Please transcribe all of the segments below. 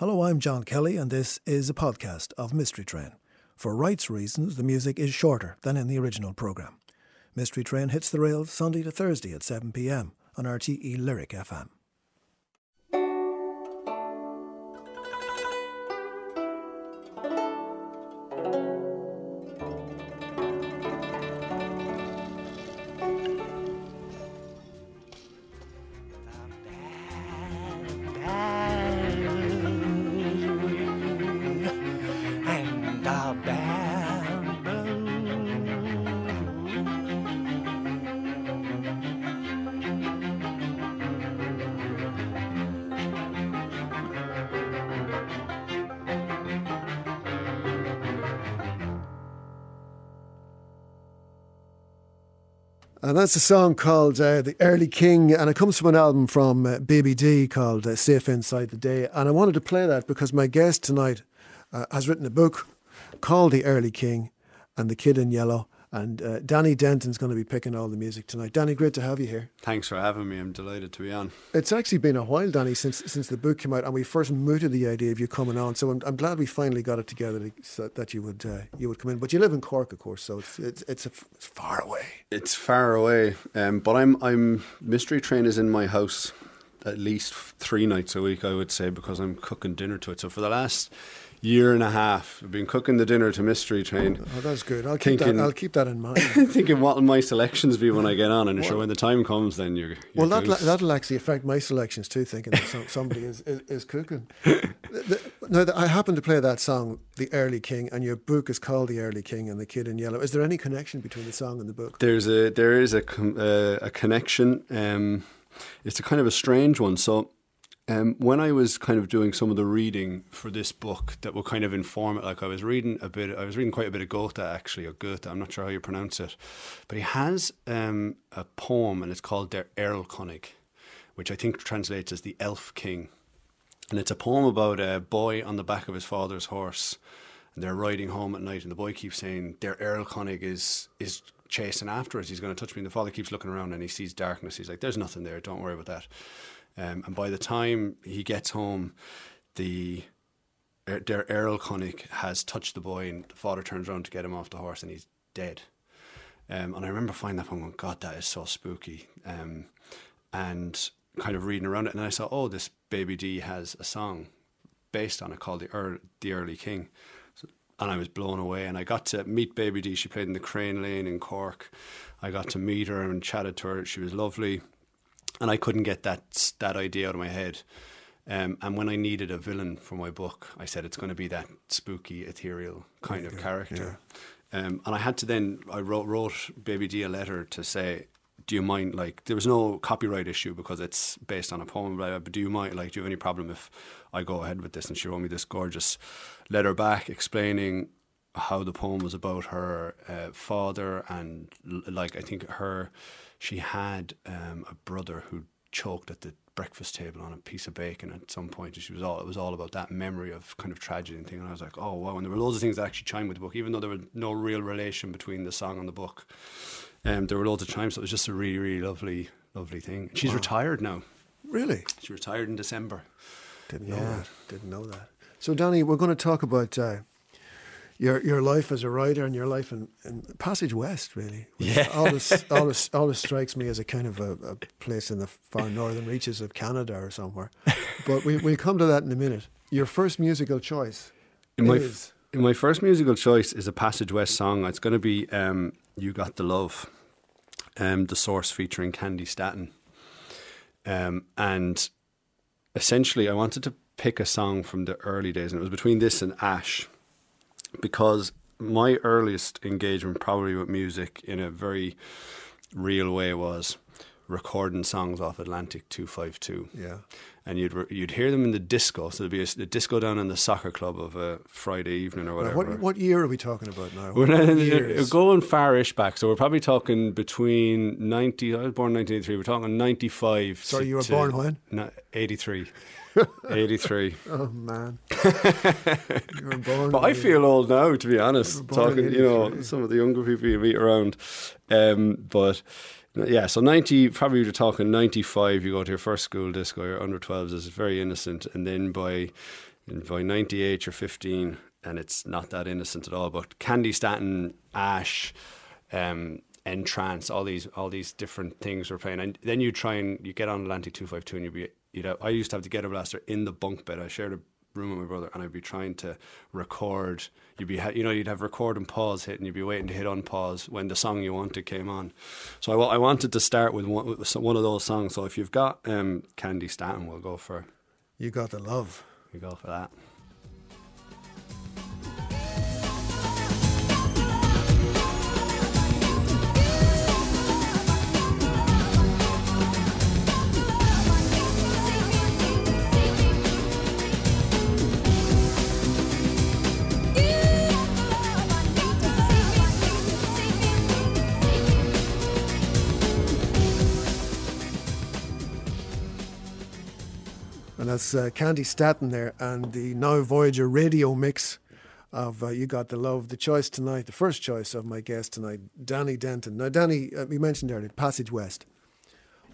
Hello, I'm John Kelly, and this is a podcast of Mystery Train. For rights reasons, the music is shorter than in the original programme. Mystery Train hits the rails Sunday to Thursday at 7 pm on RTE Lyric FM. That's a song called uh, The Earlie King, and it comes from an album from uh, Baby Dee called uh, Safe Inside the Day. And I wanted to play that because my guest tonight uh, has written a book called The Earlie King and The Kid in Yellow. And uh, Danny Denton's going to be picking all the music tonight. Danny, great to have you here. Thanks for having me. I'm delighted to be on. It's actually been a while, Danny, since since the book came out, and we first mooted the idea of you coming on. So I'm, I'm glad we finally got it together to, so that you would uh, you would come in. But you live in Cork, of course, so it's it's it's, a, it's far away. It's far away, um, but I'm I'm Mystery Train is in my house at least three nights a week, I would say, because I'm cooking dinner to it. So for the last year and a half, I've been cooking the dinner to Mystery Train. Oh, that's good. I'll keep that. Thinking- I'll keep that in mind. Thinking what will my selections be when I get on, and I'm sure when the time comes, then you're. you're Well, that, goose. that'll actually affect my selections too, thinking that some, somebody is, is, is cooking. The- Now, I happen to play that song, The Earlie King, and your book is called The Earlie King and the Kid in Yellow. Is there any connection between the song and the book? There's a there is a com- uh, a connection. Um, it's a kind of a strange one. So, um, when I was kind of doing some of the reading for this book, that will kind of inform it. Like I was reading a bit, I was reading quite a bit of Goethe actually, or Goethe. I'm not sure how you pronounce it, but he has um, a poem, and it's called Der Erlkönig, which I think translates as the Elf King. And it's a poem about a boy on the back of his father's horse. And they're riding home at night, and the boy keeps saying, Der Erlkönig is, is chasing after us. He's going to touch me. And the father keeps looking around and he sees darkness. He's like, There's nothing there. Don't worry about that. Um, and by the time he gets home, the Er- Der Erlkönig has touched the boy, and the father turns around to get him off the horse, and he's dead. Um, and I remember finding that poem going, God, that is so spooky. Um, and kind of reading around it, and I saw, oh, this Baby Dee has a song based on it called the, the Earlie King. So, and I was blown away, and I got to meet Baby Dee. She played in the Crane Lane in Cork. I got to meet her and chatted to her. She was lovely, and I couldn't get that that idea out of my head. Um, and when I needed a villain for my book, I said it's going to be that spooky, ethereal kind of character. Um, and I had to then I wrote wrote Baby Dee a letter to say, do you mind like there was no copyright issue because it's based on a poem, blah, blah, but do you mind like do you have any problem if I go ahead with this? And she wrote me this gorgeous letter back explaining how the poem was about her uh, father and like I think her she had um, a brother who choked at the breakfast table on a piece of bacon at some point and she was all it was all about that memory of kind of tragedy and thing and I was like oh wow and there were loads of things that actually chime with the book even though there was no real relation between the song and the book um, there were loads of chimes so it was just a really really lovely lovely thing she's retired now Really? she retired in December Didn't know Yeah. that. Didn't know that. So, Danny, we're going to talk about uh, your your life as a writer and your life in, in Passage West, really. Yeah. Always, always, always strikes me as a kind of a, a place in the far northern reaches of Canada or somewhere. But we, we'll come to that in a minute. Your first musical choice In my, is. in my first musical choice is a Passage West song. It's going to be um, You Got the Love, um, the source featuring Candi Staton. Um, and essentially, I wanted to pick a song from the early days, and it was between this and Ash, because my earliest engagement, probably with music in a very real way, was recording songs off Atlantic 252 Yeah. and you'd re- you'd hear them in the disco. So there'd be a, a disco down in the soccer club of a Friday evening or Now, whatever. what, what year are we talking about now? We're What not- years? going far-ish back, so we're probably talking between ninety. I was born nineteen eighty-three. We're talking ninety-five. Sorry, to- you were born when? No, eighty-three. eighty-three. Oh, man. you were born. But I feel old now, to be honest. Talking, you know, some of the younger people you meet around. Um, but yeah, so 90, probably you're talking 95, you go to your first school disco, your under 12s is very innocent. And then by by 98, you're 15, and it's not that innocent at all. But Candi Staton, Ash, um, Entrance, all these all these different things we're playing, and then you try and you get on Atlantic 252, and you be you know I used to have the Ghetto Blaster in the bunk bed. I shared a room with my brother, and I'd be trying to record. You'd be, ha- you know, you'd have record and pause hit, and you'd be waiting to hit unpause when the song you wanted came on. So I, I wanted to start with one, with one of those songs. So if you've got um, Candi Staton, we'll go for You got the love. we go for that. That's uh, Candi Staton there and the Now Voyager radio mix of uh, You Got the Love. The choice tonight, the first choice of my guest tonight, Danny Denton. Now, Danny, uh, you mentioned earlier Passage West.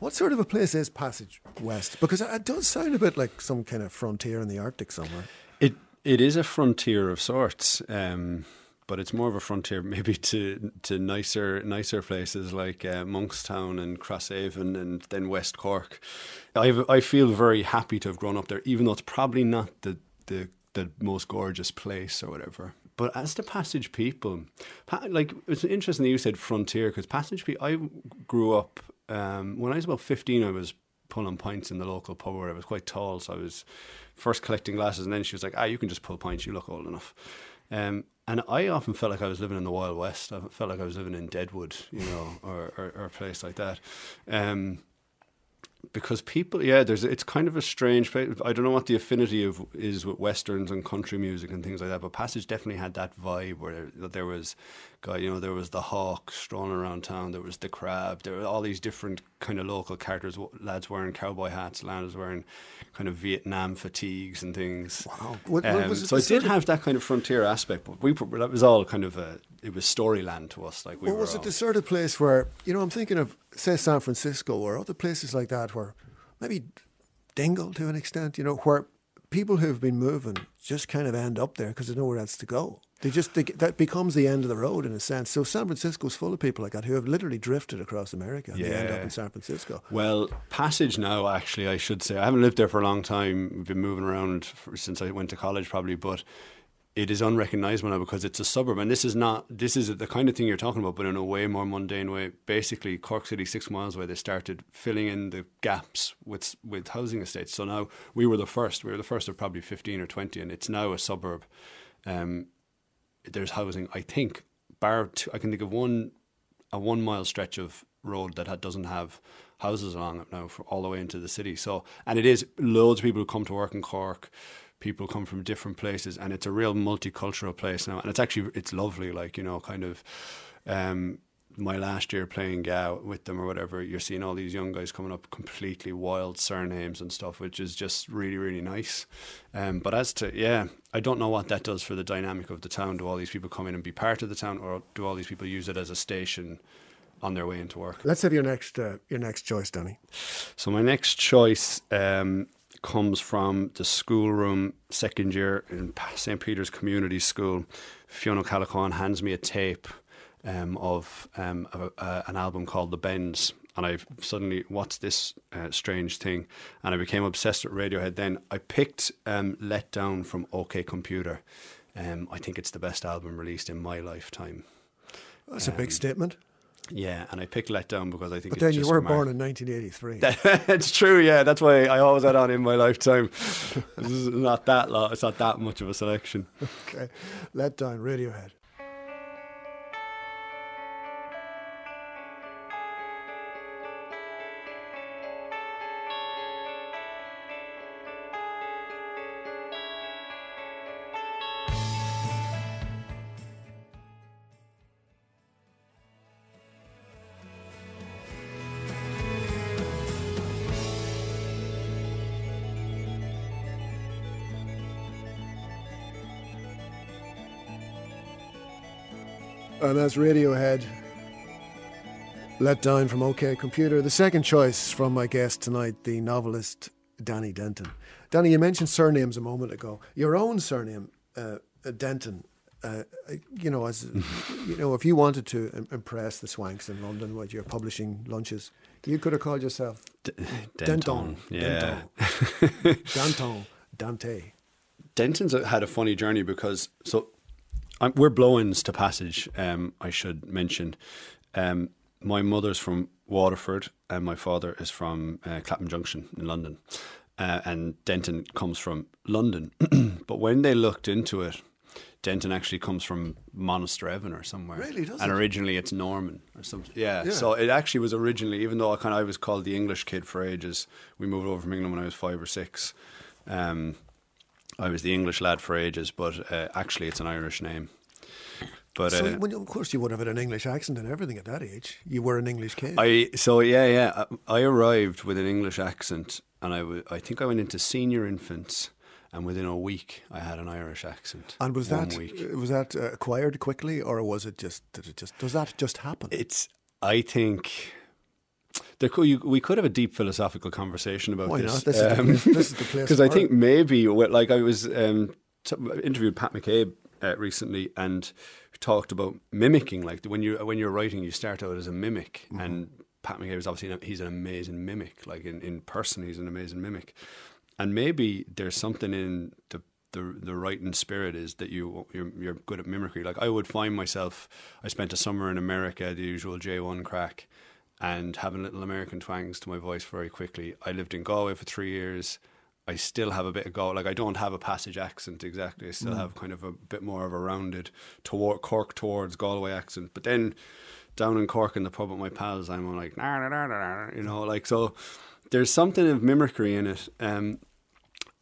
What sort of a place is Passage West? Because it, it does sound a bit like some kind of frontier in the Arctic somewhere. It it is a frontier of sorts, um, but it's more of a frontier maybe to to nicer nicer places like uh, Monkstown and Crosshaven and then West Cork. I I feel very happy to have grown up there, even though it's probably not the the the most gorgeous place or whatever. But as the Passage people, like it's interesting that you said frontier because Passage people. I grew up um, when I was about fifteen. I was pulling pints in the local pub where I was quite tall, so I was first collecting glasses, and then she was like, "Ah, you can just pull pints. You look old enough." Um, and I often felt like I was living in the Wild West. I felt like I was living in Deadwood, you know, or, or, or a place like that. Um, because people, yeah, there's it's kind of a strange. I don't know what the affinity of is with westerns and country music and things like that, but Passage definitely had that vibe where there, there was, guy, you know, there was the hawk strolling around town, there was the crab, there were all these different kind of local characters, lads wearing cowboy hats, lads wearing kind of Vietnam fatigues and things. Wow. What- what Um, was it so it did have that kind of frontier aspect, but we that was all kind of a it was storyland to us. Like we Or were was it the sort of place where, you know, I'm thinking of, say, San Francisco or other places like that where maybe Dingle to an extent, you know, where people who've been moving just kind of end up there because there's nowhere else to go. They just, they, that becomes the end of the road in a sense. So San Francisco's full of people like that who have literally drifted across America and they end up in San Francisco. Well, Passage now, actually, I should say. I haven't lived there for a long time. We've been moving around for, since I went to college, probably, but it is unrecognizable now because it's a suburb. And this is not, this is the kind of thing you're talking about, but in a way more mundane way. Basically, Cork City, six miles away, they started filling in the gaps with, with housing estates. So now we were the first. We were the first of probably 15 or 20, and it's now a suburb. Um, there's housing, I think, bar two, I can think of one a one mile stretch of road that doesn't have houses along it now for all the way into the city. So, and it is loads of people who come to work in Cork. People come from different places, and it's a real multicultural place now. And it's actually it's lovely, like you know, kind of. Um, my last year playing GAA with them or whatever, you're seeing all these young guys coming up completely wild surnames and stuff, which is just really, really nice. Um, but as to, yeah, I don't know what that does for the dynamic of the town. Do all these people come in and be part of the town, or do all these people use it as a station on their way into work? Let's have your next, uh, your next choice, Danny. So my next choice um, comes from the schoolroom second year in St. Peter's Community School. Fiona Calicoan hands me a tape um, of um, a, a, an album called The Bends. And I suddenly, what's this uh, strange thing? And I became obsessed with Radiohead. Then I picked um, Let Down from OK Computer. Um, I think it's the best album released in my lifetime. That's a big statement. Yeah, and I picked Let Down because I think But it's then you were born in 1983. it's true, yeah. That's why I always had on in my lifetime. this is not that lot. It's not that much of a selection. okay. Let down Radiohead. And that's Radiohead. Let Down from OK Computer. The second choice from my guest tonight, the novelist Danny Denton. Danny, you mentioned surnames a moment ago. Your own surname, uh, uh, Denton. Uh, you know, as you know, if you wanted to impress the swanks in London with your publishing lunches, you could have called yourself Denton. Yeah. Denton, Danton, Dante. Denton's had a funny journey because so I'm, we're blow-ins to Passage. Um, I should mention. Um, my mother's from Waterford and my father is from uh, Clapham Junction in London, uh, and Denton comes from London. but when they looked into it, Denton actually comes from Monasterevin or somewhere. Really, does And it? originally it's Norman or something. Yeah. Yeah. So it actually was originally, even though I kind of I was called the English kid for ages. We moved over from England when I was five or six. Um, I was the English lad for ages, but uh, actually it's an Irish name. But So, uh, when you- of course, you would have had an English accent and everything at that age. You were an English kid. I so yeah yeah I I arrived with an English accent, and I I think I went into senior infants, and within a week I had an Irish accent. and was that week. uh, was that uh, acquired quickly, or was it just did it just does that just happen? It's I think. There could, you, we could have a deep philosophical conversation about Why this. not? This is the this is the place Because I think maybe, like I was um, t- interviewed Pat McCabe uh, recently and talked about mimicking. Like when you when you're writing, you start out as a mimic, Mm-hmm. and Pat McCabe is obviously he's an amazing mimic. Like in, in person, he's an amazing mimic, and maybe there's something in the the the writing spirit is that you you're, you're good at mimicry. Like I would find myself, I spent a summer in America, the usual J one crack, and having little American twangs to my voice very quickly. I lived in Galway for three years. I still have a bit of Galway. Like I don't have a passage accent exactly. I still have kind of a bit more of a rounded toward Cork towards Galway accent. But then down in Cork in the pub with my pals, I'm like, nah, nah, nah, nah, you know, like so. There's something of mimicry in it. Um,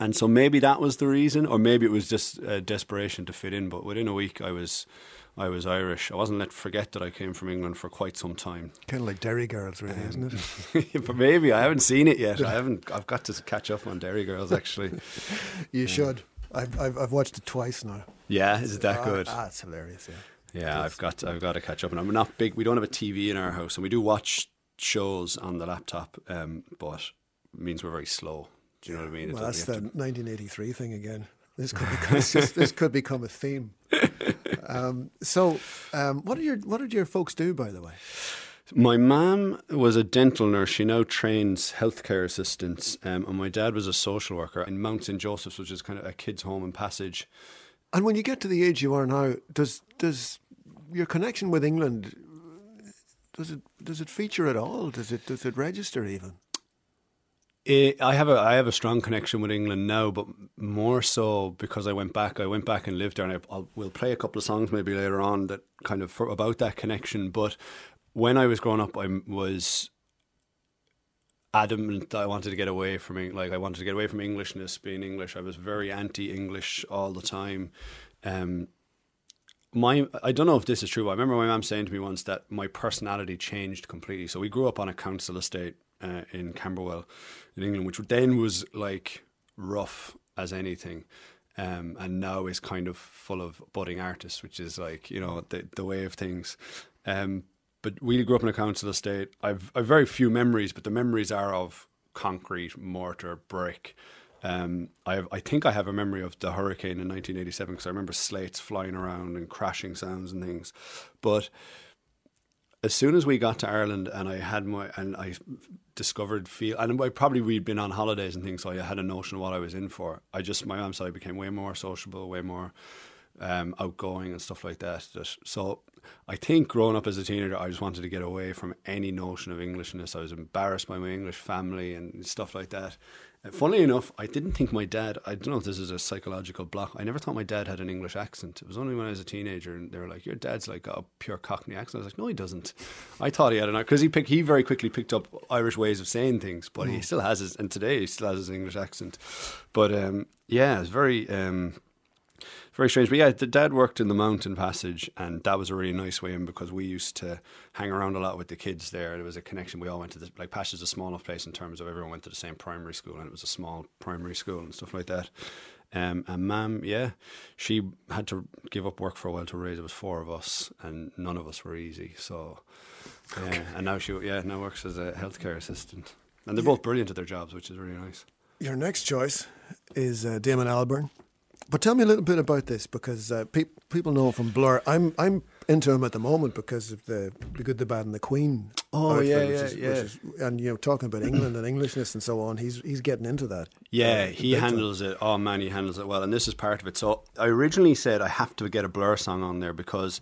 and so maybe that was the reason, or maybe it was just uh, desperation to fit in. But within a week, I was, I was Irish. I wasn't let forget that I came from England for quite some time. kind of like Derry Girls, really, isn't it? but maybe I haven't seen it yet. I haven't. I've got to catch up on Derry Girls actually. You should. I've, I've I've watched it twice now. Yeah, is it that Ah, good? Ah, it's hilarious. Yeah. Yeah, I've got. I've got to catch up. And I'm not big. We don't have a TV in our house, and we do watch shows on the laptop. Um, but it means we're very slow. Do you know what I mean? Well, that's the to- 1983 thing again. This could become just, this could become a theme. Um, so, um, what did your what did your folks do, by the way? My mum was a dental nurse. She now trains healthcare assistants, um, and my dad was a social worker in Mount St Joseph's, which is kind of a kids' home in Passage. And when you get to the age you are now, does does your connection with England does it does it feature at all? Does it does it register even? Eh, I have a I have a strong connection with England now, but more so because I went back. I went back and lived there, and I, I'll, we'll play a couple of songs maybe later on that kind of for, about that connection. But when I was growing up, I was adamant that I wanted to get away from like I wanted to get away from Englishness, being English. I was very anti-English all the time. Um, my I don't know if this is true. But I remember my mum saying to me once that my personality changed completely. So we grew up on a council estate uh, in Camberwell, in England, which then was like rough as anything. Um, and now is kind of full of budding artists, which is like you know the the way of things. Um, but we grew up in a council estate. I've I've very few memories, but the memories are of concrete, mortar, brick. Um, I have, I think I have a memory of the hurricane in 1987 because I remember slates flying around and crashing sounds and things. But as soon as we got to Ireland and I had my and I discovered feel and I probably we'd been on holidays and things, so I had a notion of what I was in for. I just my mum said I became way more sociable, way more um, outgoing and stuff like that. So I think growing up as a teenager, I just wanted to get away from any notion of Englishness. I was embarrassed by my English family and stuff like that. And funnily enough, I didn't think my dad, I don't know if this is a psychological block, I never thought my dad had an English accent. It was only when I was a teenager and they were like, your dad's like got a pure Cockney accent. I was like, no, he doesn't. I thought he had an, because he, pick, he very quickly picked up Irish ways of saying things, but he still has his, and today he still has his English accent. But um, yeah, it's very... Um, very strange. But yeah, the dad worked in the mountain passage, and that was a really nice way in because we used to hang around a lot with the kids there. There was a connection. We all went to the like Passage is a small enough place in terms of everyone went to the same primary school, and it was a small primary school and stuff like that. Um, and Mam, yeah, she had to give up work for a while to raise. It was four of us, and none of us were easy. So, yeah, and now she, yeah, now works as a healthcare assistant, and they're both brilliant at their jobs, which is really nice. Your next choice is uh, Damon Albarn. But tell me a little bit about this because uh, pe- people know from Blur. I'm I'm into him at the moment because of the the good, the bad, and the Queen. Oh, outfit, yeah, yeah, is, yeah. Is, and you know, talking about England and Englishness and so on, he's he's getting into that. Yeah, Uh, he big time. handles it. Oh man, he handles it well, and this is part of it. So I originally said I have to get a Blur song on there because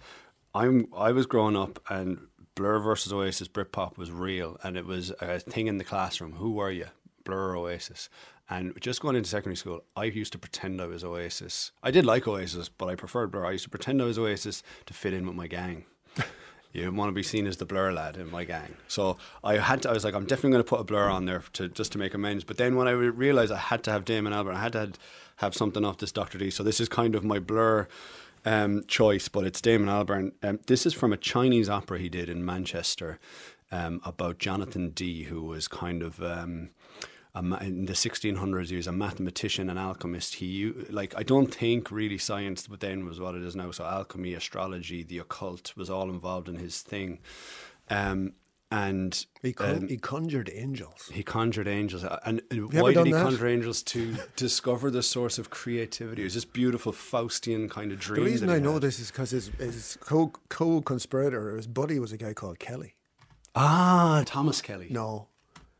I'm I was growing up and Blur versus Oasis Britpop was real, and it was a thing in the classroom. Who were you, Blur or Oasis? And just going into secondary school, I used to pretend I was Oasis. I did like Oasis, but I preferred Blur. I used to pretend I was Oasis to fit in with my gang. You want to be seen as the blur lad in my gang. So I had to, I was like, I'm definitely going to put a blur on there to just to make amends. But then when I realized I had to have Damon Albarn, I had to had, have something off this Dr. Dee. So this is kind of my blur um, choice, but it's Damon Albarn. Um, this is from a Chinese opera he did in Manchester um, about Jonathan D, who was kind of. Um, ma- in the 1600s, he was a mathematician and alchemist. He like I don't think really science, but then was what it is now. So alchemy, astrology, the occult was all involved in his thing. Um, and He, con- um, he conjured angels. he conjured angels. And uh, why did he that? conjure angels? To discover the source of creativity. It was this beautiful Faustian kind of dream. The reason I he know this is because his, his co co conspirator, his buddy, was a guy called Kelly. Ah, Thomas Kelly. No,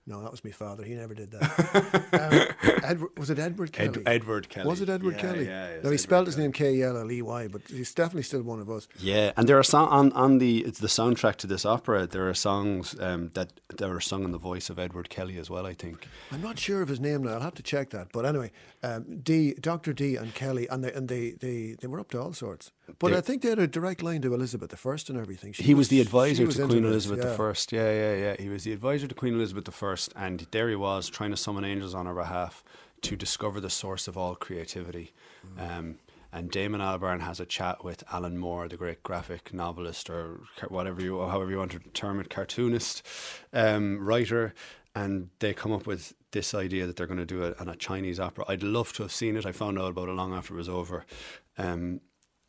no, that was my father. He never did that. um, Edward, was it Edward Ed- Kelly? Edward Kelly. Was it Edward Yeah, Kelly? yeah, it's no, he Edward spelled his Kelly. name K E L L E Y, but he's definitely still one of us. Yeah, and there are song on on the it's the soundtrack to this opera. There are songs um, that that are sung in the voice of Edward Kelly as well. I think. I'm not sure of his name now. I'll have to check that. But anyway, um, Dee, Doctor Dee, and Kelly, and they and they, they, they were up to all sorts. But They- I think they had a direct line to Elizabeth I and everything. She he was the advisor was to Queen Elizabeth yeah. I. Yeah, yeah, yeah. He was the advisor to Queen Elizabeth I, and there he was trying to summon angels on her behalf to discover the source of all creativity. Mm. Um, and Damon Albarn has a chat with Alan Moore, the great graphic novelist, or whatever you, however you want to term it, cartoonist, um, writer, and they come up with this idea that they're going to do it on a Chinese opera. I'd love to have seen it. I found out about it long after it was over. Um,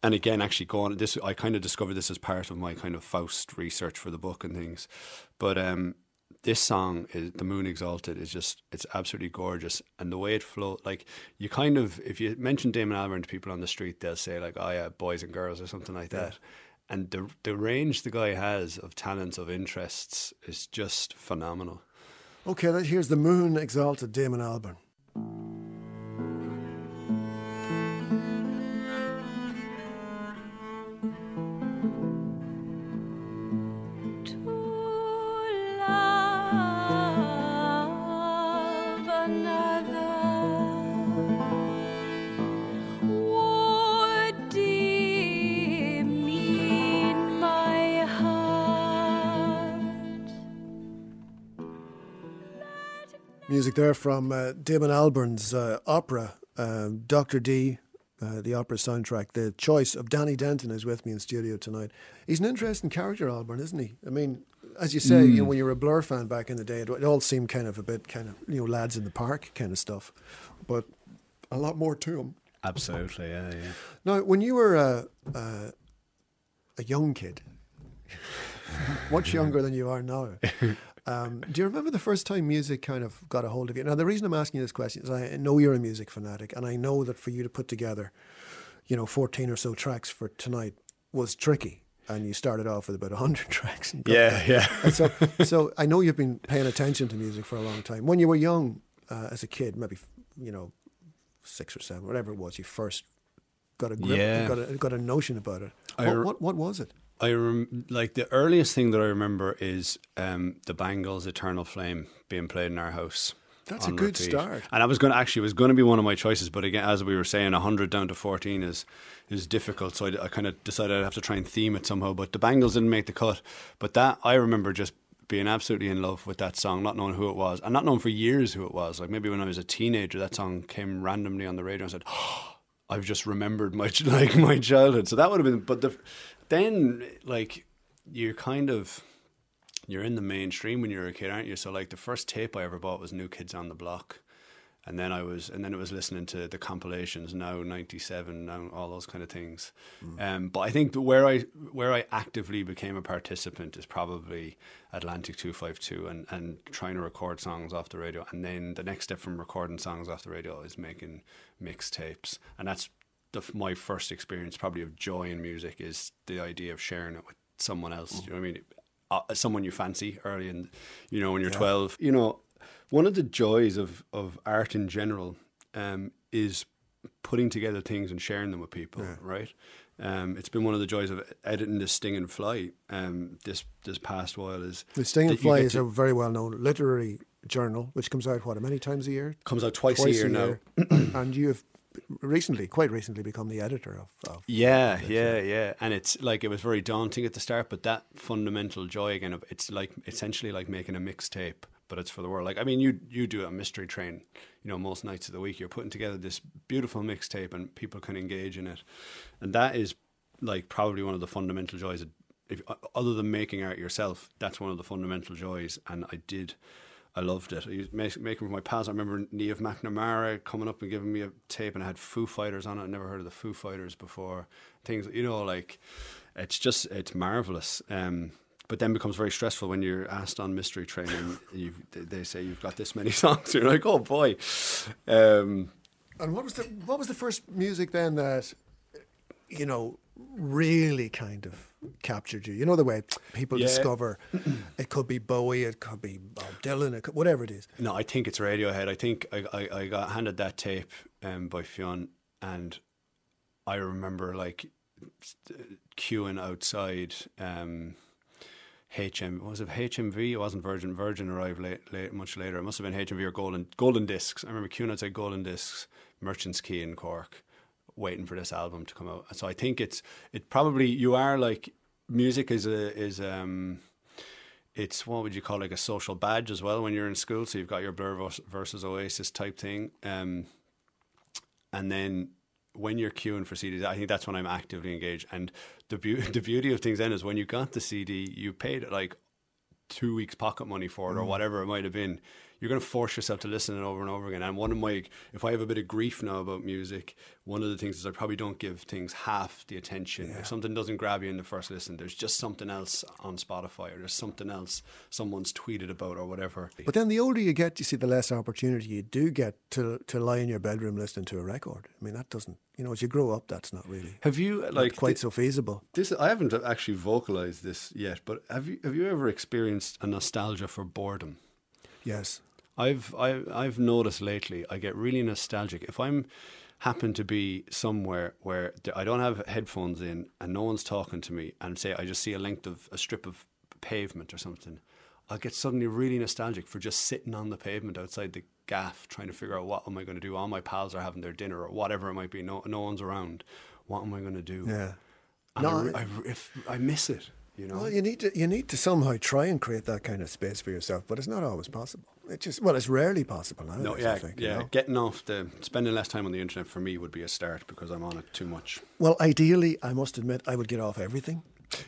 and again, actually, going this, I kind of discovered this as part of my kind of Faust research for the book and things. But um, this song, is, "The Moon Exalted," is just it's absolutely gorgeous, and the way it flows, like you kind of, if you mention Damon Albarn to people on the street, they'll say like, "Oh yeah, boys and girls" or something like that. And the the range the guy has of talents of interests is just phenomenal. Okay, here's the moon exalted Damon Albarn. Music there from uh, Damon Albarn's uh, opera, um, Dr. Dee, uh, the opera soundtrack. The choice of Danny Denton is with me in studio tonight. He's an interesting character, Albarn, isn't he? I mean, as you say, you know, when you were a Blur fan back in the day, it, it all seemed kind of a bit kind of, you know, lads in the park kind of stuff. But a lot more to him. Absolutely, yeah, yeah. Now, when you were a, a, a young kid, much younger than you are now, um, do you remember the first time music kind of got a hold of you? Now, the reason I'm asking you this question is I know you're a music fanatic, and I know that for you to put together, you know, 14 or so tracks for tonight was tricky. And you started off with about 100 tracks. And Yeah, that. yeah. And so, so I know you've been paying attention to music for a long time. When you were young, uh, as a kid, maybe, you know, six or seven, whatever it was, you first got a grip, Yeah. got, a, got a notion about it. What, re- what, what was it? I rem- like the earliest thing that I remember is um, the Bangles' "Eternal Flame" being played in our house. That's a good repeat. start. And I was going to actually it was going to be one of my choices, but again, as we were saying, hundred down to fourteen is is difficult. So I, I kind of decided I'd have to try and theme it somehow. But the Bangles didn't make the cut. But that I remember just being absolutely in love with that song, not knowing who it was, and not knowing for years who it was. Like maybe when I was a teenager, that song came randomly on the radio and I said. I've just remembered my like my childhood. So that would have been. But the then like you're kind of you're in the mainstream when you're a kid, aren't you? So like the first tape I ever bought was New Kids on the Block, and then I was, and then it was listening to the compilations. Now ninety seven, now all those kind of things. Um, but I think where I where I actively became a participant is probably Atlantic two five two, and and trying to record songs off the radio. And then the next step from recording songs off the radio is making mixtapes, and that's the, my first experience probably of joy in music is the idea of sharing it with someone else. Do you know what I mean? Uh, someone you fancy early in, you know, when you're 12. You know, one of the joys of, of art in general um, is putting together things and sharing them with people, right? Um, it's been one of the joys of editing this Stinging Fly um, this this past while is The Stinging Fly is a very well known literary journal which comes out, what, many times a year? comes out twice, a year now. and, and you have recently, quite recently, become the editor of. of Yeah, yeah, yeah. And it's like it was very daunting at the start, but that fundamental joy again of it's like essentially like making a mixtape, but it's for the world. Like I mean, you you do a mystery train, you know, most nights of the week. You're putting together this beautiful mixtape, and people can engage in it, and that is like probably one of the fundamental joys. Of, if, other than making art yourself, that's one of the fundamental joys, and I did. I loved it. I make, making with my pals. I remember Neve McNamara coming up and giving me a tape, and I had Foo Fighters on it. I never heard of the Foo Fighters before. Things, you know, like it's just it's marvelous. Um, but then becomes very stressful when you're asked on mystery training. You've, they say you've got this many songs. You're like, oh boy. Um, And what was the what was the first music then that you know really kind of captured you? You know the way people Yeah. discover it could be Bowie, it could be Bob Dylan, it could, whatever it is. No, I think it's Radiohead. I think I, I, I got handed that tape um, by Fionn, and I remember like queuing outside um, HM. Was it HMV? It wasn't Virgin. Virgin arrived late, late, much later. It must have been HMV or Golden Golden Discs. I remember queuing outside Golden Discs, Merchants Quay in Cork, waiting for this album to come out. So I think it's it probably you are like music is a is um it's what would you call like a social badge as well when you're in school. So you've got your Blur versus Oasis type thing, um, and then when you're queuing for CDs, I think that's when I'm actively engaged. And the beau- the beauty of things then is when you got the CD, you paid like two weeks pocket money for it or whatever it might have been. You're going to force yourself to listen to it over and over again. And one of my, if I have a bit of grief now about music, one of the things is I probably don't give things half the attention. If something doesn't grab you in the first listen, there's just something else on Spotify or there's something else someone's tweeted about or whatever. But then the older you get, you see, the less opportunity you do get to to lie in your bedroom listening to a record. I mean, that doesn't, you know, as you grow up, that's not really Have you like quite thi- so feasible. This I haven't actually vocalized this yet, but have you have you ever experienced a nostalgia for boredom? Yes. I've I, I've noticed lately I get really nostalgic if I'm happen to be somewhere where I don't have headphones in and no one's talking to me and say I just see a length of a strip of pavement or something. I'll get suddenly really nostalgic for just sitting on the pavement outside the gaff trying to figure out what am I going to do. All my pals are having their dinner or whatever it might be. No no one's around. What am I going to do? Yeah. And No, I, I- I, if, I miss it. You know. Well, you need to you need to somehow try and create that kind of space for yourself, but it's not always possible. It just well, it's rarely possible now. No, I yeah, think, you yeah. know. Getting off the spending less time on the internet for me would be a start because I'm on it too much. Well, ideally, I must admit, I would get off everything.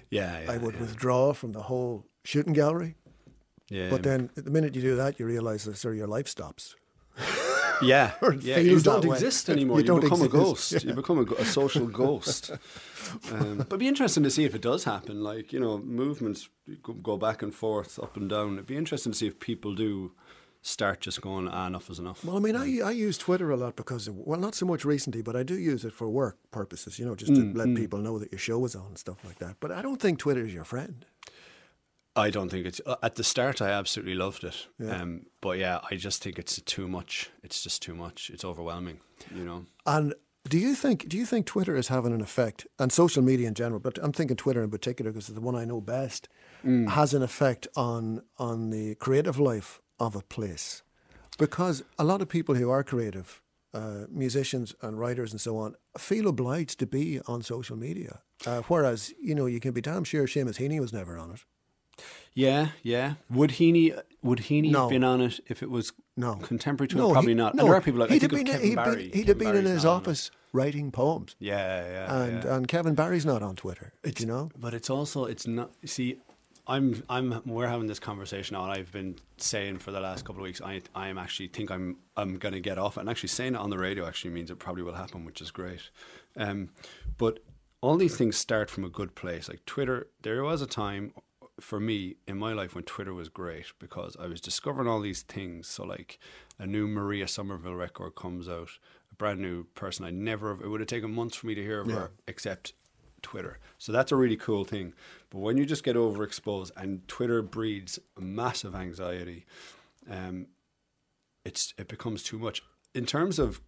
Yeah, yeah I would yeah. withdraw from the whole shooting gallery. Yeah, But then, the minute you do that, you realise that sort of your life stops. yeah, yeah. You don't way. exist anymore. You You, become a exist, ghost. You become a, a social ghost. Um, but it'd be interesting to see if it does happen. Like you know, movements go- back and forth, up and down. It'd be interesting to see if people do start just going, ah, enough is enough. Well, I mean, I, I use Twitter a lot because, of, well, not so much recently, but I do use it for work purposes, you know, just to Mm, let people know that your show is on and stuff like that. But I don't think Twitter is your friend. I don't think it's uh, at the start. I absolutely loved it, Yeah. um, but yeah, I just think it's too much. It's just too much. It's overwhelming. You know. And do you think do you think Twitter is having an effect, and social media in general, but I'm thinking Twitter in particular because it's the one I know best, Mm. has an effect on on the creative life of a place? Because a lot of people who are creative, uh, musicians and writers and so on, feel obliged to be on social media. Uh, whereas, you know, you can be damn sure Seamus Heaney was never on it. Yeah, yeah. Would Heaney would Heaney No. have been on it if it was No. contemporary to No, him? Probably he- not. No, and there are people like he'd have been, Kevin he'd Barry. Been, he'd have been in his not on it. office writing poems. Yeah, yeah. And yeah. and Kevin Barry's not on Twitter. It's, you know? but it's also it's not. See, I'm I'm we're having this conversation now, and I've been saying for the last couple of weeks I I am actually think I'm I'm going to get off, and actually saying it on the radio actually means it probably will happen, which is great. Um, but all these things start from a good place. Like Twitter, there was a time for me in my life when Twitter was great because I was discovering all these things. So like a new Maria Somerville record comes out, a brand new person I never it would have taken months for me to hear of her except Twitter. So that's a really cool thing. But when you just get overexposed and Twitter breeds massive anxiety, um, it's it becomes too much. In terms of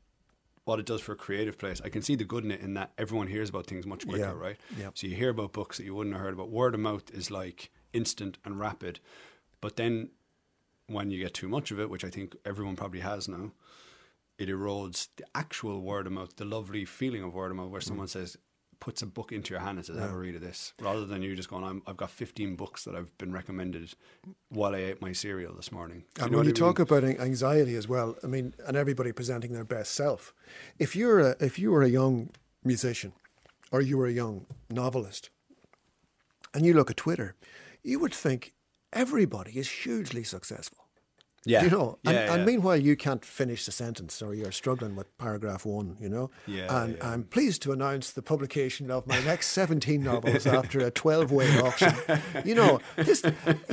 what it does for a creative place, I can see the good in it in that everyone hears about things much quicker, Yeah. right? Yep. So you hear about books that you wouldn't have heard about. Word of mouth is like instant and rapid. But then when you get too much of it, which I think everyone probably has now, it erodes the actual word of mouth, the lovely feeling of word of mouth, where mm. someone says, puts a book into your hand and says, "Have a read of this," rather than you just going, I'm, "I've got 15 books that I've been recommended while I ate my cereal this morning." Do And know when you I mean? talk about anxiety as well, I mean, and everybody presenting their best self. If you're a, if you were a young musician, or you were a young novelist, and you look at Twitter, you would think everybody is hugely successful. yeah, You know, and, yeah, and meanwhile you can't finish the sentence or you're struggling with paragraph one, you know. Yeah, And yeah. I'm pleased to announce the publication of my next 17 novels after a 12 way auction. You know, this,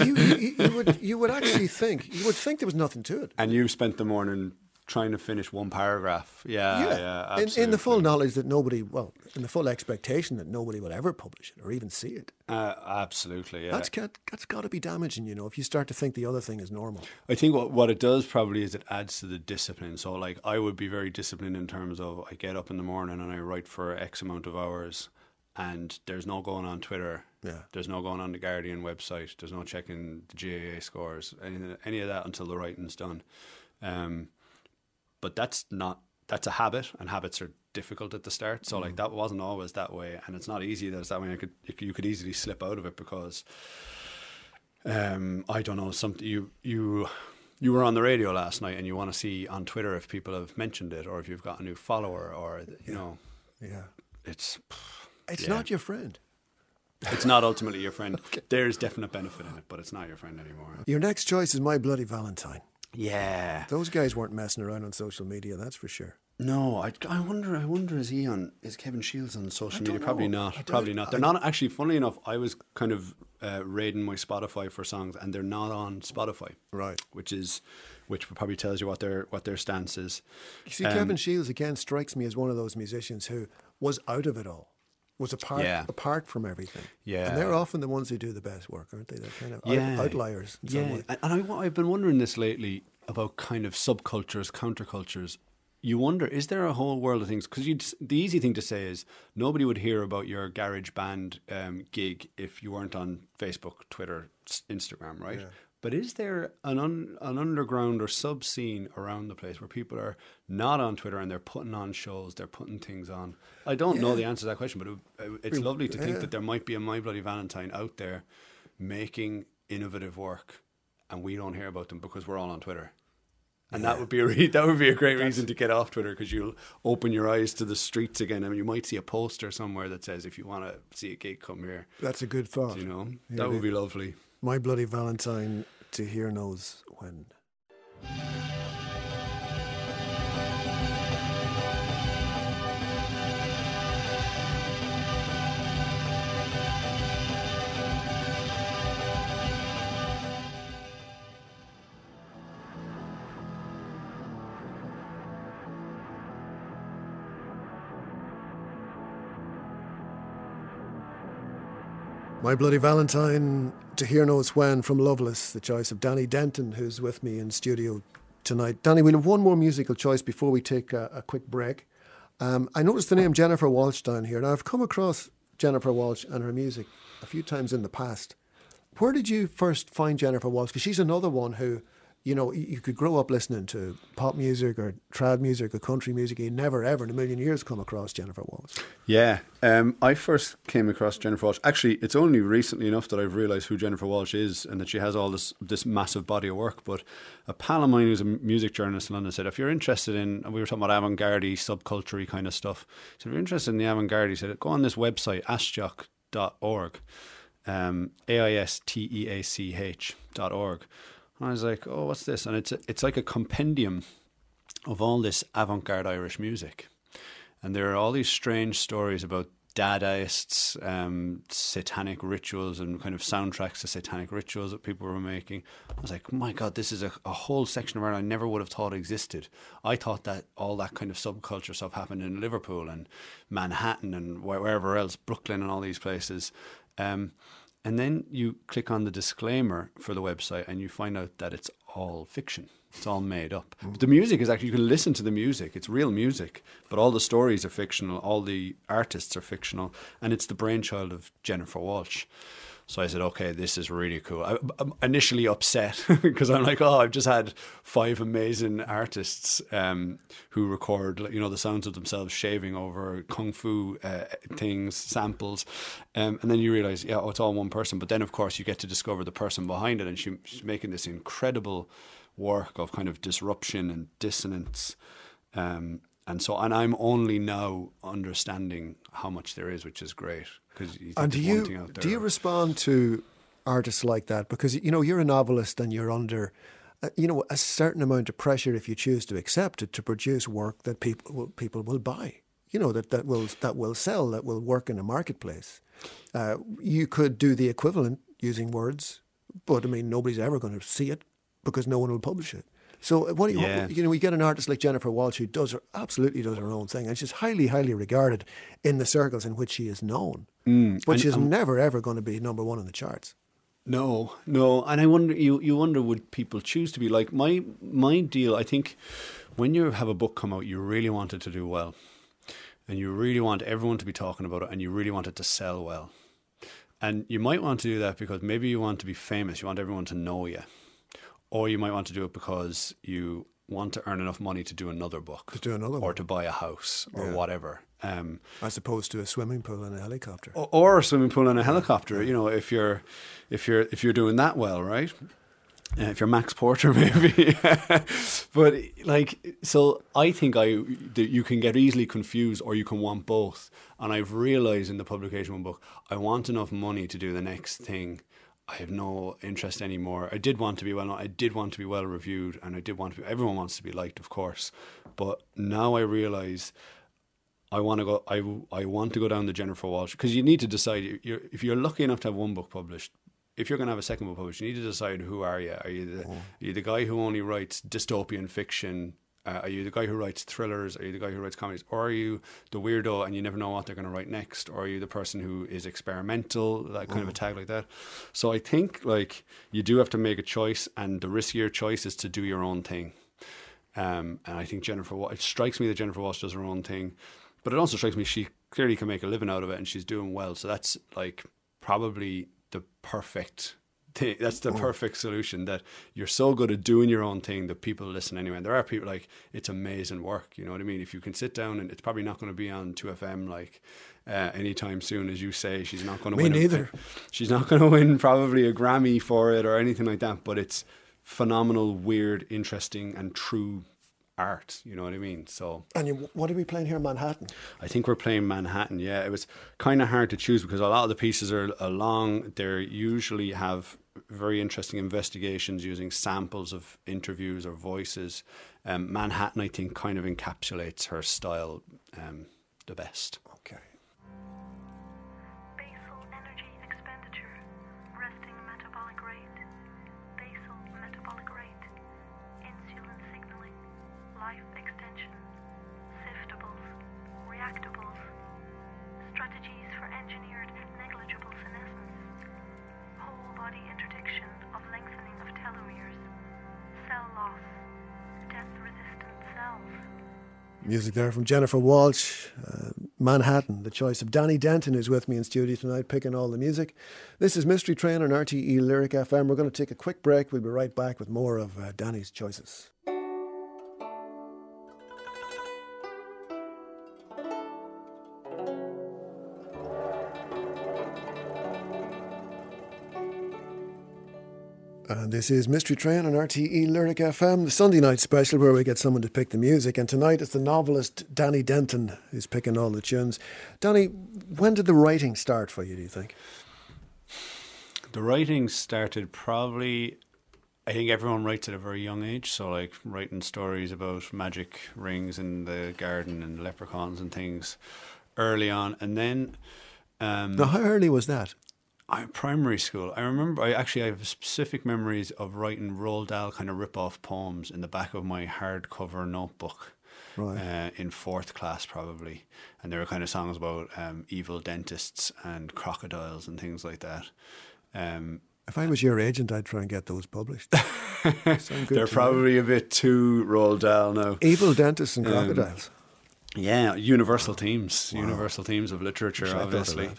you, you, you would you would actually think you would think there was nothing to it. and you spent the morning trying to finish one paragraph. Yeah, yeah, in, in the full knowledge that nobody, well, in the full expectation that nobody will ever publish it or even see it. Uh, absolutely, yeah. That's got, that's got to be damaging, you know, if you start to think the other thing is normal. I think what, what it does probably is it adds to the discipline. So, like, I would be very disciplined in terms of I get up in the morning and I write for X amount of hours, and there's no going on Twitter. Yeah. There's no going on the Guardian website. There's no checking the GAA scores, any, any of that until the writing's done. Um, but that's not that's a habit, and habits are difficult at the start. So, like, that wasn't always that way, and it's not easy that it's that way. I could you could easily slip out of it because um, I don't know, something you you you were on the radio last night and you want to see on Twitter if people have mentioned it or if you've got a new follower or you know, Yeah. it's It's Yeah. not your friend. it's not ultimately your friend. There's definite benefit in it, but it's not your friend anymore. Your next choice is My Bloody Valentine. Yeah. Those guys weren't messing around on social media, that's for sure. No, I, I wonder. I wonder is he on? Is Kevin Shields on social don't media? Probably know. I not. don't- Probably not. They're I- not actually. Funnily enough, I was kind of uh, raiding my Spotify for songs, and they're not on Spotify. Right. Which is, which probably tells you what their what their stance is. You see, Um, Kevin Shields again strikes me as one of those musicians who was out of it all, was apart Yeah. apart from everything. Yeah. and they're often the ones who do the best work, aren't they? They're kind of out- yeah. outliers. In some Yeah, and I, I've been wondering this lately about kind of subcultures, countercultures. You wonder, is there a whole world of things? Because the easy thing to say is nobody would hear about your garage band um, gig if you weren't on Facebook, Twitter, Instagram, right? But is there an un, an underground or sub scene around the place where people are not on Twitter and they're putting on shows, they're putting things on? I don't know the answer to that question, but it, it's lovely to think yeah. that there might be a My Bloody Valentine out there making innovative work, and we don't hear about them because we're all on Twitter. And that would be a re- that would be a great reason to get off Twitter because you'll open your eyes to the streets again. I mean, you might see a poster somewhere that says, "If you want to see a gig, come here." That's a good thought. You know, Yeah, that would be lovely. My Bloody Valentine to hear knows when. My Bloody Valentine to hear knows when from Loveless, the choice of Danny Denton, who's with me in studio tonight. Danny, we'll have one more musical choice before we take a, a quick break. Um, I noticed the name Jennifer Walshe down here. Now, I've come across Jennifer Walshe and her music a few times in the past. Where did you first find Jennifer Walshe? Because she's another one who, you know, you could grow up listening to pop music or trad music or country music. You never, ever in a million years come across Jennifer Walshe. Yeah, um, I first came across Jennifer Walshe. Actually, it's only recently enough that I've realised who Jennifer Walshe is and that she has all this this massive body of work. But a pal of mine who's a music journalist in London said, if you're interested in, we were talking about avant-garde, subculture kind of stuff. So if you're interested in the avant-garde, he said, go on this website, aisteach.org. um, A-I-S-T-E-A-C-H dot org. And I was like, oh, what's this? And it's, a, it's like a compendium of all this avant-garde Irish music. And there are all these strange stories about Dadaists, um, satanic rituals, and kind of soundtracks to satanic rituals that people were making. I was like, my God, this is a, a whole section of I never would have thought existed. I thought that all that kind of subculture stuff happened in Liverpool and Manhattan and wherever else, Brooklyn and all these places. Um, and then you click on the disclaimer for the website and you find out that it's all fiction. It's all made up. But the music is actually, you can listen to the music. It's real music, but all the stories are fictional. All the artists are fictional. And it's the brainchild of Jennifer Walshe. So I said, okay, this is really cool. I, I'm initially upset because I'm like, oh, I've just had five amazing artists um, who record, you know, the sounds of themselves shaving over kung fu uh, things, samples, um, and then you realize, yeah, oh, it's all one person. But then, of course, you get to discover the person behind it, and she, she's making this incredible work of kind of disruption and dissonance. Um, and so, and I'm only now understanding how much there is, which is great. Because And do you do you respond to artists like that because you know you're a novelist and you're under uh, you know a certain amount of pressure if you choose to accept it to produce work that people will, people will buy. You know that that will that will sell that will work in a marketplace. Uh, you could do the equivalent using words, but I mean nobody's ever going to see it because no one will publish it. So what do you Yeah. you know we get an artist like Jennifer Walshe who does her absolutely does her own thing and she's highly highly regarded in the circles in which she is known, but Mm, and- she's and- never ever going to be number one in the charts. No, no, and I wonder you you wonder would people choose to be like my my deal. I think when you have a book come out, you really want it to do well, and you really want everyone to be talking about it, and you really want it to sell well, and you might want to do that because maybe you want to be famous, you want everyone to know you, or you might want to do it because you want to earn enough money to do another book, To do another or one. to buy a house, or whatever. Um, as opposed to a swimming pool and a helicopter. or, or a swimming pool and a helicopter. You know, if you're if you're if you're doing that well, right? Uh, if you're Max Porter, maybe. but like, so I think I you can get easily confused, or you can want both. And I've realized in the publication of one book, I want enough money to do the next thing. I have no interest anymore. I did want to be well known. I did want to be well reviewed, and I did want to be. Everyone wants to be liked, of course. But now I realize I want to go. I, I want to go down the Jennifer Walshe because you need to decide. You're, if you're lucky enough to have one book published, if you're going to have a second book published, you need to decide who are you. Are you the, are you the guy who only writes dystopian fiction? Uh, are you the guy who writes thrillers? Are you the guy who writes comedies? Or are you the weirdo and you never know what they're going to write next? Or are you the person who is experimental, that kind of a tag like that? So I think like you do have to make a choice, and the riskier choice is to do your own thing. Um, and I think Jennifer, it strikes me that Jennifer Walshe does her own thing, but it also strikes me she clearly can make a living out of it, and she's doing well. So that's like probably the perfect. Thing. That's the perfect solution. That you're so good at doing your own thing that people listen anyway. And there are people like it's amazing work. You know what I mean? If you can sit down and it's probably not going to be on two FM like uh, anytime soon, as you say. She's not going to Me win. a- neither. she's not going to win probably a Grammy for it or anything like that. But it's phenomenal, weird, interesting, and true art. You know what I mean? So And you, what are we playing here, in Manhattan? I think we're playing Manhattan. Yeah, it was kind of hard to choose because a lot of the pieces are, are long. They usually have very interesting investigations using samples of interviews or voices. Um, Manhattan, I think, kind of encapsulates her style um, the best. Okay. Music there from Jennifer Walshe, uh, Manhattan, the choice of Danny Denton, who's with me in studio tonight, picking all the music. This is Mystery Train on RTE Lyric FM. We're going to take a quick break. We'll be right back with more of uh, Danny's choices. This is Mystery Train on RTE Lyric FM, the Sunday night special where we get someone to pick the music. And tonight it's the novelist Danny Denton who's picking all the tunes. Danny, when did the writing start for you, do you think? The writing started probably. I think everyone writes at a very young age. So, like writing stories about magic rings in the garden and leprechauns and things early on, and then. Um, Now, how early was that? I primary school. I remember. I actually I have specific memories of writing Roald Dahl kind of rip off poems in the back of my hardcover notebook. Right. Uh, in fourth class, probably, and there were kind of songs about um, evil dentists and crocodiles and things like that. Um, If I was your agent, I'd try and get those published. Good they're to me. probably a bit too Roald Dahl now. Evil dentists and Um, crocodiles. Yeah, universal themes, universal themes of literature, of obviously.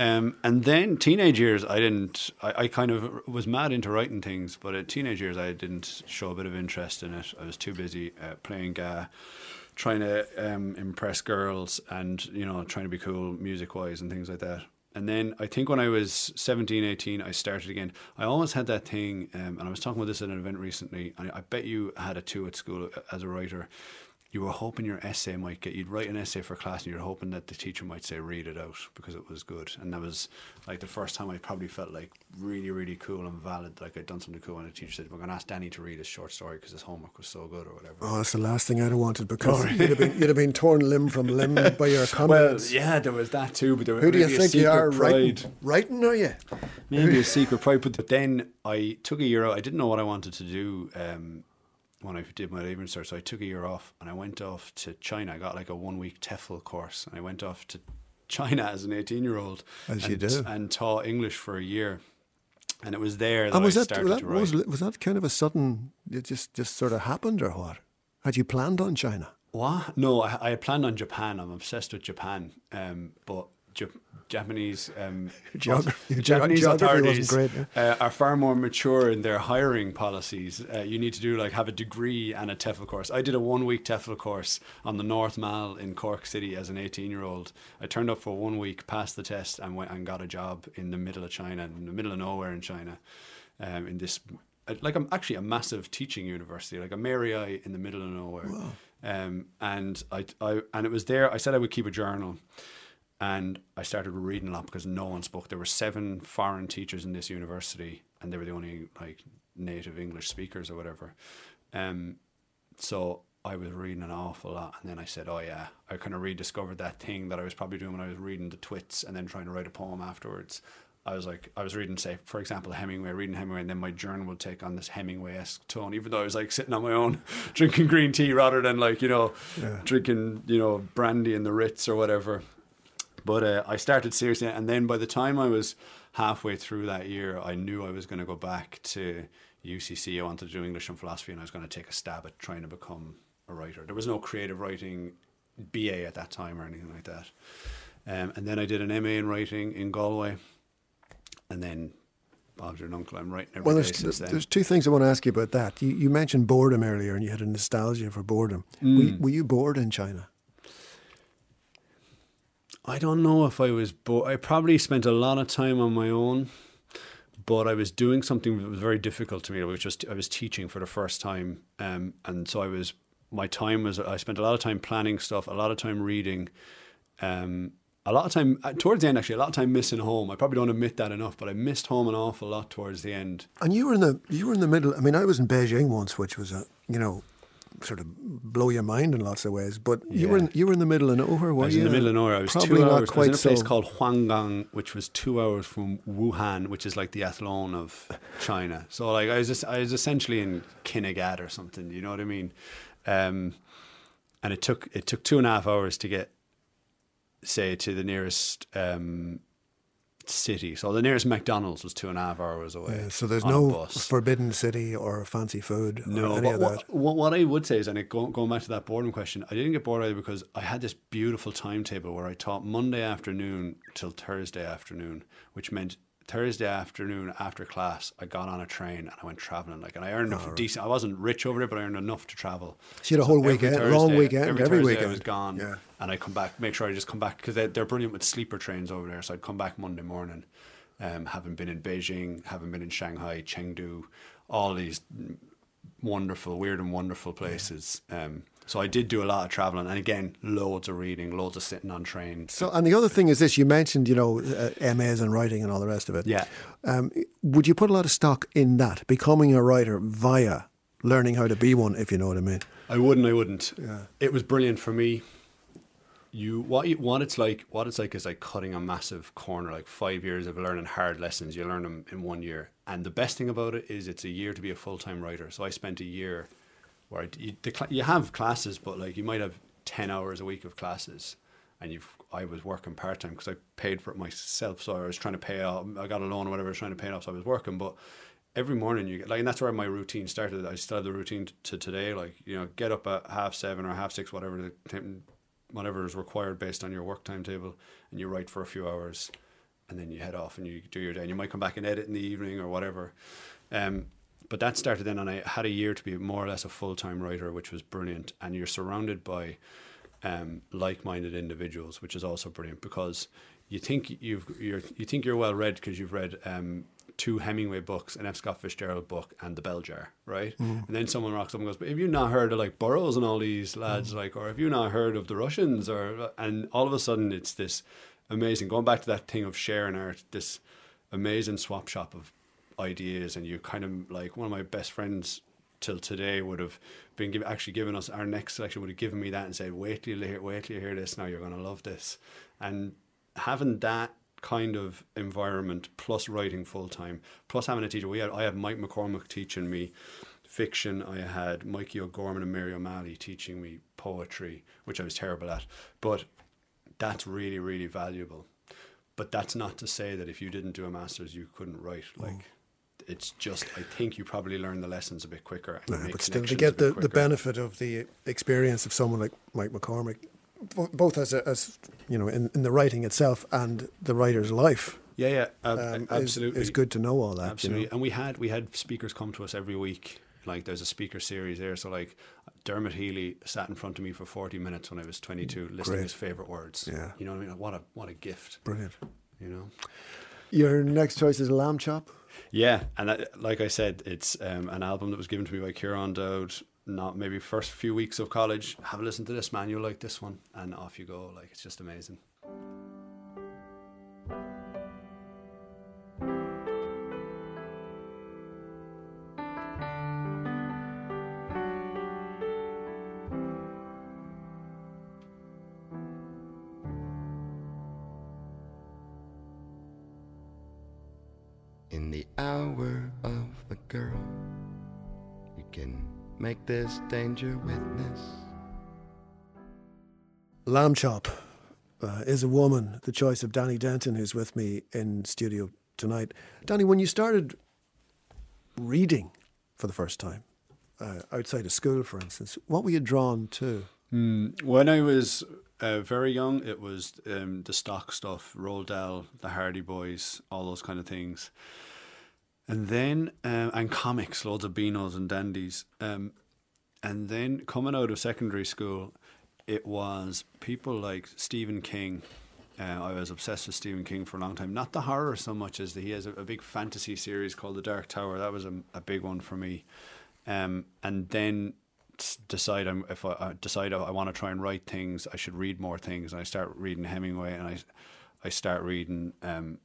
Um, and then teenage years, I didn't. I, I kind of was mad into writing things, but at teenage years, I didn't show a bit of interest in it. I was too busy uh, playing GAA, trying to um, impress girls, and you know, trying to be cool music wise and things like that. And then I think when I was 17, 18, I started again. I always had that thing, um, and I was talking about this at an event recently, and I bet you had it too at school uh, as a writer. You were hoping your essay might get, you'd write an essay for class and you're hoping that the teacher might say, read it out because it was good. And that was like the first time I probably felt like really, really cool and valid, like I'd done something cool. And the teacher said, We're going to ask Danny to read his short story because his homework was so good or whatever. Oh, that's the last thing I'd have wanted because you'd, have been, you'd have been torn limb from limb by your comments Well, yeah, there was that too, but there was Who do you think you are? pride. Writing, writing, are you? maybe a secret pride. But then I took a year out. I didn't know what I wanted to do um, when I did my leaving cert, so I took a year off and I went off to China. I got like a one week TEFL course, and I went off to China as an eighteen year old, As and, you do. and taught English for a year. And it was there that And was I that, started that to write. was, was that kind of a sudden? It just just sort of happened, or what? Had you planned on China? What? No, I, I had planned on Japan. I'm obsessed with Japan. Um, but Japanese um, Geog- your Japanese geography authorities great, uh, are far more mature in their hiring policies. Uh, you need to do like have a degree and a TEFL course. I did a one week TEFL course on the North Mall in Cork City as an 18 year old. I turned up for one week, passed the test, and went and got a job in the middle of China, in the middle of nowhere in China, um, in this uh, like I'm actually a massive teaching university, like a Mary I in the middle of nowhere. Um, and I, I and it was there. I said I would keep a journal, and I started reading a lot because no one spoke. There were seven foreign teachers in this university, and they were the only like native English speakers or whatever. Um, so I was reading an awful lot, and then I said, "Oh yeah," I kind of rediscovered that thing that I was probably doing when I was reading the Twits, and then trying to write a poem afterwards. I was like, I was reading, say, for example, Hemingway, reading Hemingway, and then my journal would take on this Hemingway-esque tone, even though I was like sitting on my own, drinking green tea rather than like you know, drinking you know brandy in the Ritz or whatever. But uh, I started seriously, and then by the time I was halfway through that year, I knew I was going to go back to UCC. I wanted to do English and philosophy, and I was going to take a stab at trying to become a writer. There was no creative writing BA at that time or anything like that. Um, and then I did an MA in writing in Galway, and then Bob's your uncle. I'm writing every Well, day there's, since then. there's two things I want to ask you about that. You, you mentioned boredom earlier, and you had a nostalgia for boredom. Mm. Were, were you bored in China? I don't know if I was bored. I probably spent a lot of time on my own, but I was doing something that was very difficult to me, which was I was teaching for the first time, um, and so I was my time was I spent a lot of time planning stuff, a lot of time reading, um, a lot of time uh, towards the end actually, a lot of time missing home. I probably don't admit that enough, but I missed home an awful lot towards the end. And you were in the you were in the middle. I mean, I was in Beijing once, which was a you know sort of blow your mind in lots of ways. But you were in, you were in the middle of nowhere. Were I was you? in the middle of nowhere. I was Probably two not hours. I was in a place so. called Huanggang, which was two hours from Wuhan, which is like the Athlone of China. So like I was just, I was essentially in Kinnegad or something. You know what I mean? Um, and it took it took two and a half hours to get, say, to the nearest um, city. So the nearest McDonald's was two and a half hours away. Yeah, so there's no forbidden city or fancy food No, or any of what, that. what, what I would say is, and it, going, going back to that boredom question, I didn't get bored either because I had this beautiful timetable where I taught Monday afternoon till Thursday afternoon, which meant Thursday afternoon after class, I got on a train and I went traveling. Like, and I earned ah, enough decent. I wasn't rich over there, but I earned enough to travel. So you had a whole weekend- long weekend, every, every Thursday I weekend. was gone, Yeah. And I come back. Make sure I just come back because they, they're brilliant with sleeper trains over there. So I'd come back Monday morning, um, having been in Beijing, having been in Shanghai, Chengdu, all these wonderful, weird and wonderful places. Um, so I did do a lot of traveling, and again, loads of reading, loads of sitting on trains. So, and the other thing is this: you mentioned, you know, uh, MAs and writing and all the rest of it. Yeah. Um, would you put a lot of stock in that, becoming a writer via learning how to be one, if you know what I mean? I wouldn't. I wouldn't. Yeah. It was brilliant for me. You what you, what it's like. What it's like is like cutting a massive corner. Like five years of learning hard lessons. You learn them in one year. And the best thing about it is it's a year to be a full time writer. So I spent a year where I, you, the, you have classes, but like you might have ten hours a week of classes. And you've, I was working part time because I paid for it myself. So I was trying to pay off. I got a loan or whatever. I was trying to pay it off. So I was working, but every morning you get like, and that's where my routine started. I still have the routine to today. Like you know, get up at half seven or half six, whatever the whatever is required based on your work timetable, and you write for a few hours, and then you head off and you do your day. And you might come back and edit in the evening or whatever. Um, but that started then, and I had a year to be more or less a full time writer, which was brilliant. And you're surrounded by um, like-minded individuals, which is also brilliant because you think you've you're you think you're well read because you've read um, two Hemingway books, an F. Scott Fitzgerald book, and The Bell Jar, right? Mm. And then someone rocks up and goes, "But have you not heard of like Burroughs and all these lads, mm. like, or have you not heard of the Russians?" Or and all of a sudden it's this amazing going back to that thing of sharing art, this amazing swap shop of ideas, and you kind of like one of my best friends till today would have been give, actually given us our next selection would have given me that and said, "Wait till you hear, wait till you hear this. Now you're going to love this." And having that kind of environment plus writing full time plus having a teacher. We had I had Mike McCormack teaching me fiction. I had Mikey O'Gorman and Mary O'Malley teaching me poetry which I was terrible at. But that's really really valuable. But that's not to say that if you didn't do a master's you couldn't write. Mm. Like it's just I think you probably learn the lessons a bit quicker and Yeah, make but still, to get the, the benefit of the experience of someone like Mike McCormack, both as, a, as you know, in, in the writing itself and the writer's life, yeah yeah ab- um, absolutely is, good to know all that. Absolutely. You know? And we had we had speakers come to us every week. Like there's a speaker series there. So like Dermot Healy sat in front of me for 40 minutes when I was 22, listening Great. his favorite words. Yeah. You know what I mean? What a what a gift. Brilliant. You know. Your next choice is Lambchop. Yeah, and I, like I said, it's um, an album that was given to me by Kieran Dowd. Not maybe first few weeks of college. Have a listen to this, man. You'll like this one, and off you go. Like it's just amazing. This danger witness. Lambchop uh, is a woman, the choice of Danny Denton, who's with me in studio tonight. Danny, when you started reading for the first time, uh, outside of school, for instance, what were you drawn to? Mm, when I was uh, very young, it was um, the stock stuff, Roald Dahl, the Hardy Boys, all those kind of things. And then, um, and comics, loads of Beanos and Dandies. Um, and then coming out of secondary school, it was people like Stephen King. Uh, I was obsessed with Stephen King for a long time. Not the horror so much as the, he has a, a big fantasy series called The Dark Tower. That was a, a big one for me. Um, and then decide I'm, if I, I decide I want to try and write things, I should read more things. And I start reading Hemingway, and I I start reading um,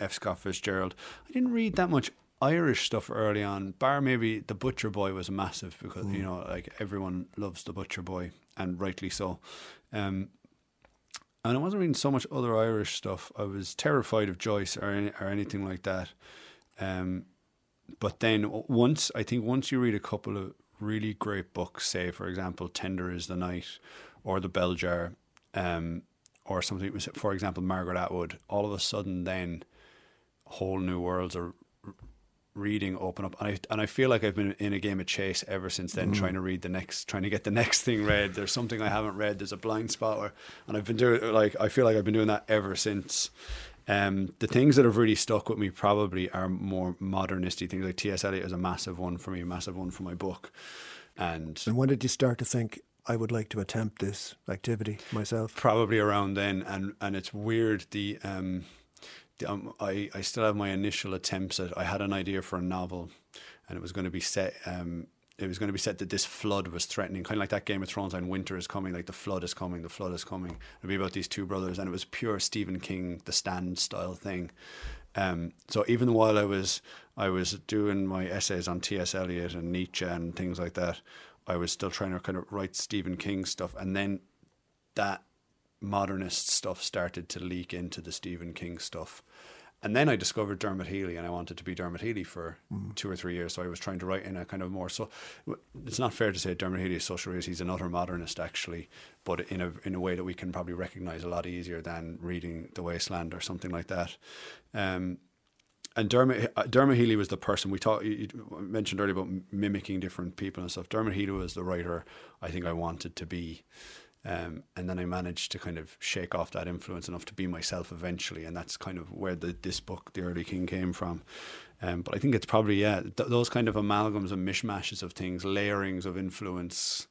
F. Scott Fitzgerald. I didn't read that much Irish stuff early on. Bar maybe The Butcher Boy was massive because you know like everyone loves The Butcher Boy, and rightly so. Um, and I wasn't reading so much other Irish stuff. I was terrified of Joyce or any, or anything like that. Um, but then once I think once you read a couple of really great books, say for example, Tender is the Night or The Bell Jar, um, or something, for example, Margaret Atwood, all of a sudden then whole new worlds are reading open up and I and I feel like I've been in a game of chase ever since then trying to read the next trying to get the next thing read there's something I haven't read there's a blind spot or, and I've been doing like I feel like I've been doing that ever since um, the things that have really stuck with me probably are more modernisty things like T.S. Eliot is a massive one for me a massive one for my book and And when did you start to think, I would like to attempt this activity myself? probably around then and and it's weird the um, the, um I, I still have my initial attempts at I had an idea for a novel and it was going to be set um it was going to be said that this flood was threatening, kind of like that Game of Thrones and winter is coming, like the flood is coming, the flood is coming. It'd be about these two brothers, and it was pure Stephen King, the stand style thing. Um, so even while I was I was doing my essays on T.S. Eliot and Nietzsche and things like that, I was still trying to kind of write Stephen King stuff, and then that modernist stuff started to leak into the Stephen King stuff. And then I discovered Dermot Healy, and I wanted to be Dermot Healy for two or three years. So I was trying to write in a kind of more. So it's not fair to say Dermot Healy is social realist. He's an utter modernist, actually, but in a in a way that we can probably recognise a lot easier than reading The Wasteland or something like that. Um, and Dermot uh, Dermot Healy was the person we talked. You mentioned earlier about mimicking different people and stuff. Dermot Healy was the writer I think I wanted to be. Um, and then I managed to kind of shake off that influence enough to be myself eventually, and that's kind of where the, this book, The Earlie King, came from. Um, but I think it's probably yeah th- those kind of amalgams and mishmashes of things, layerings of influence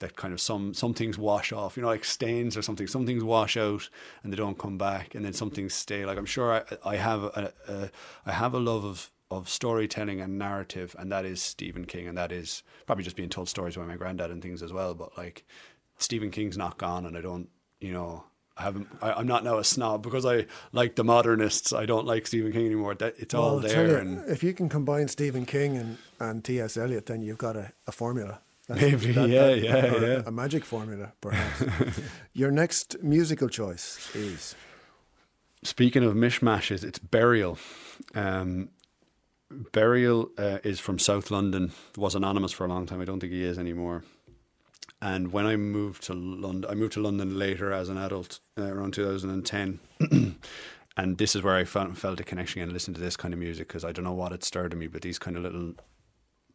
that kind of some some things wash off, you know, like stains or something. Some things wash out and they don't come back, and then some things stay. Like I'm sure I, I have a, a I have a love of of storytelling and narrative, and that is Stephen King, and that is probably just being told stories by my granddad and things as well. But like Stephen King's not gone, and I don't, you know, I haven't. I, I'm not now a snob because I like the modernists. I don't like Stephen King anymore. That it's all Well, I'll there, you, and if you can combine Stephen King and, and T.S. Eliot, then you've got a, a formula. That's- Maybe, yeah, yeah, or a- yeah. A magic formula, perhaps. Your next musical choice is Speaking of mishmashes, it's Burial. Um, Burial uh, is from South London. Was anonymous for a long time. I don't think he is anymore. And when I moved to London, I moved to London later as an adult, uh, around 2010. and this is where I felt, felt a connection and listened to this kind of music because I don't know what it stirred in me, but these kind of little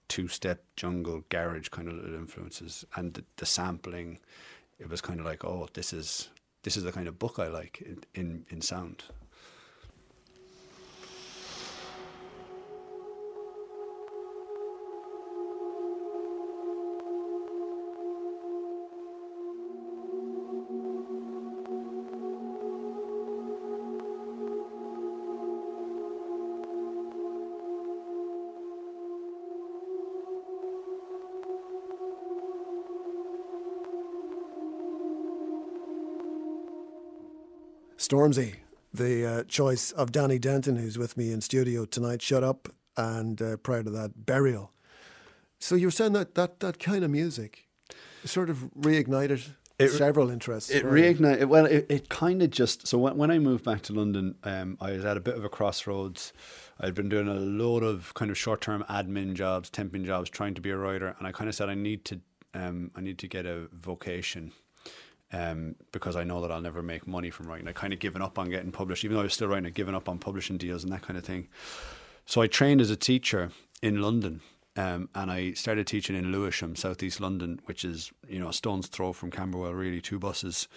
two-step jungle garage kind of little influences and the, the sampling, it was kind of like, oh, this is this is the kind of book I like in in, in sound. Stormzy, the uh, choice of Danny Denton, who's with me in studio tonight. Shut up, and uh, prior to that, Burial. So you were saying that that, that kind of music sort of reignited It- several interests. It reignited. Well, it, it kind of just. So when, when I moved back to London, um, I was at a bit of a crossroads. I'd been doing a load of kind of short term admin jobs, temping jobs, trying to be a writer, and I kind of said I need to, um, I need to get a vocation. Um, because I know that I'll never make money from writing. I kind of given up on getting published, even though I was still writing. I'd given up on publishing deals and that kind of thing. So I trained as a teacher in London, um, and I started teaching in Lewisham, southeast London, which is you know a stone's throw from Camberwell. Really, two buses,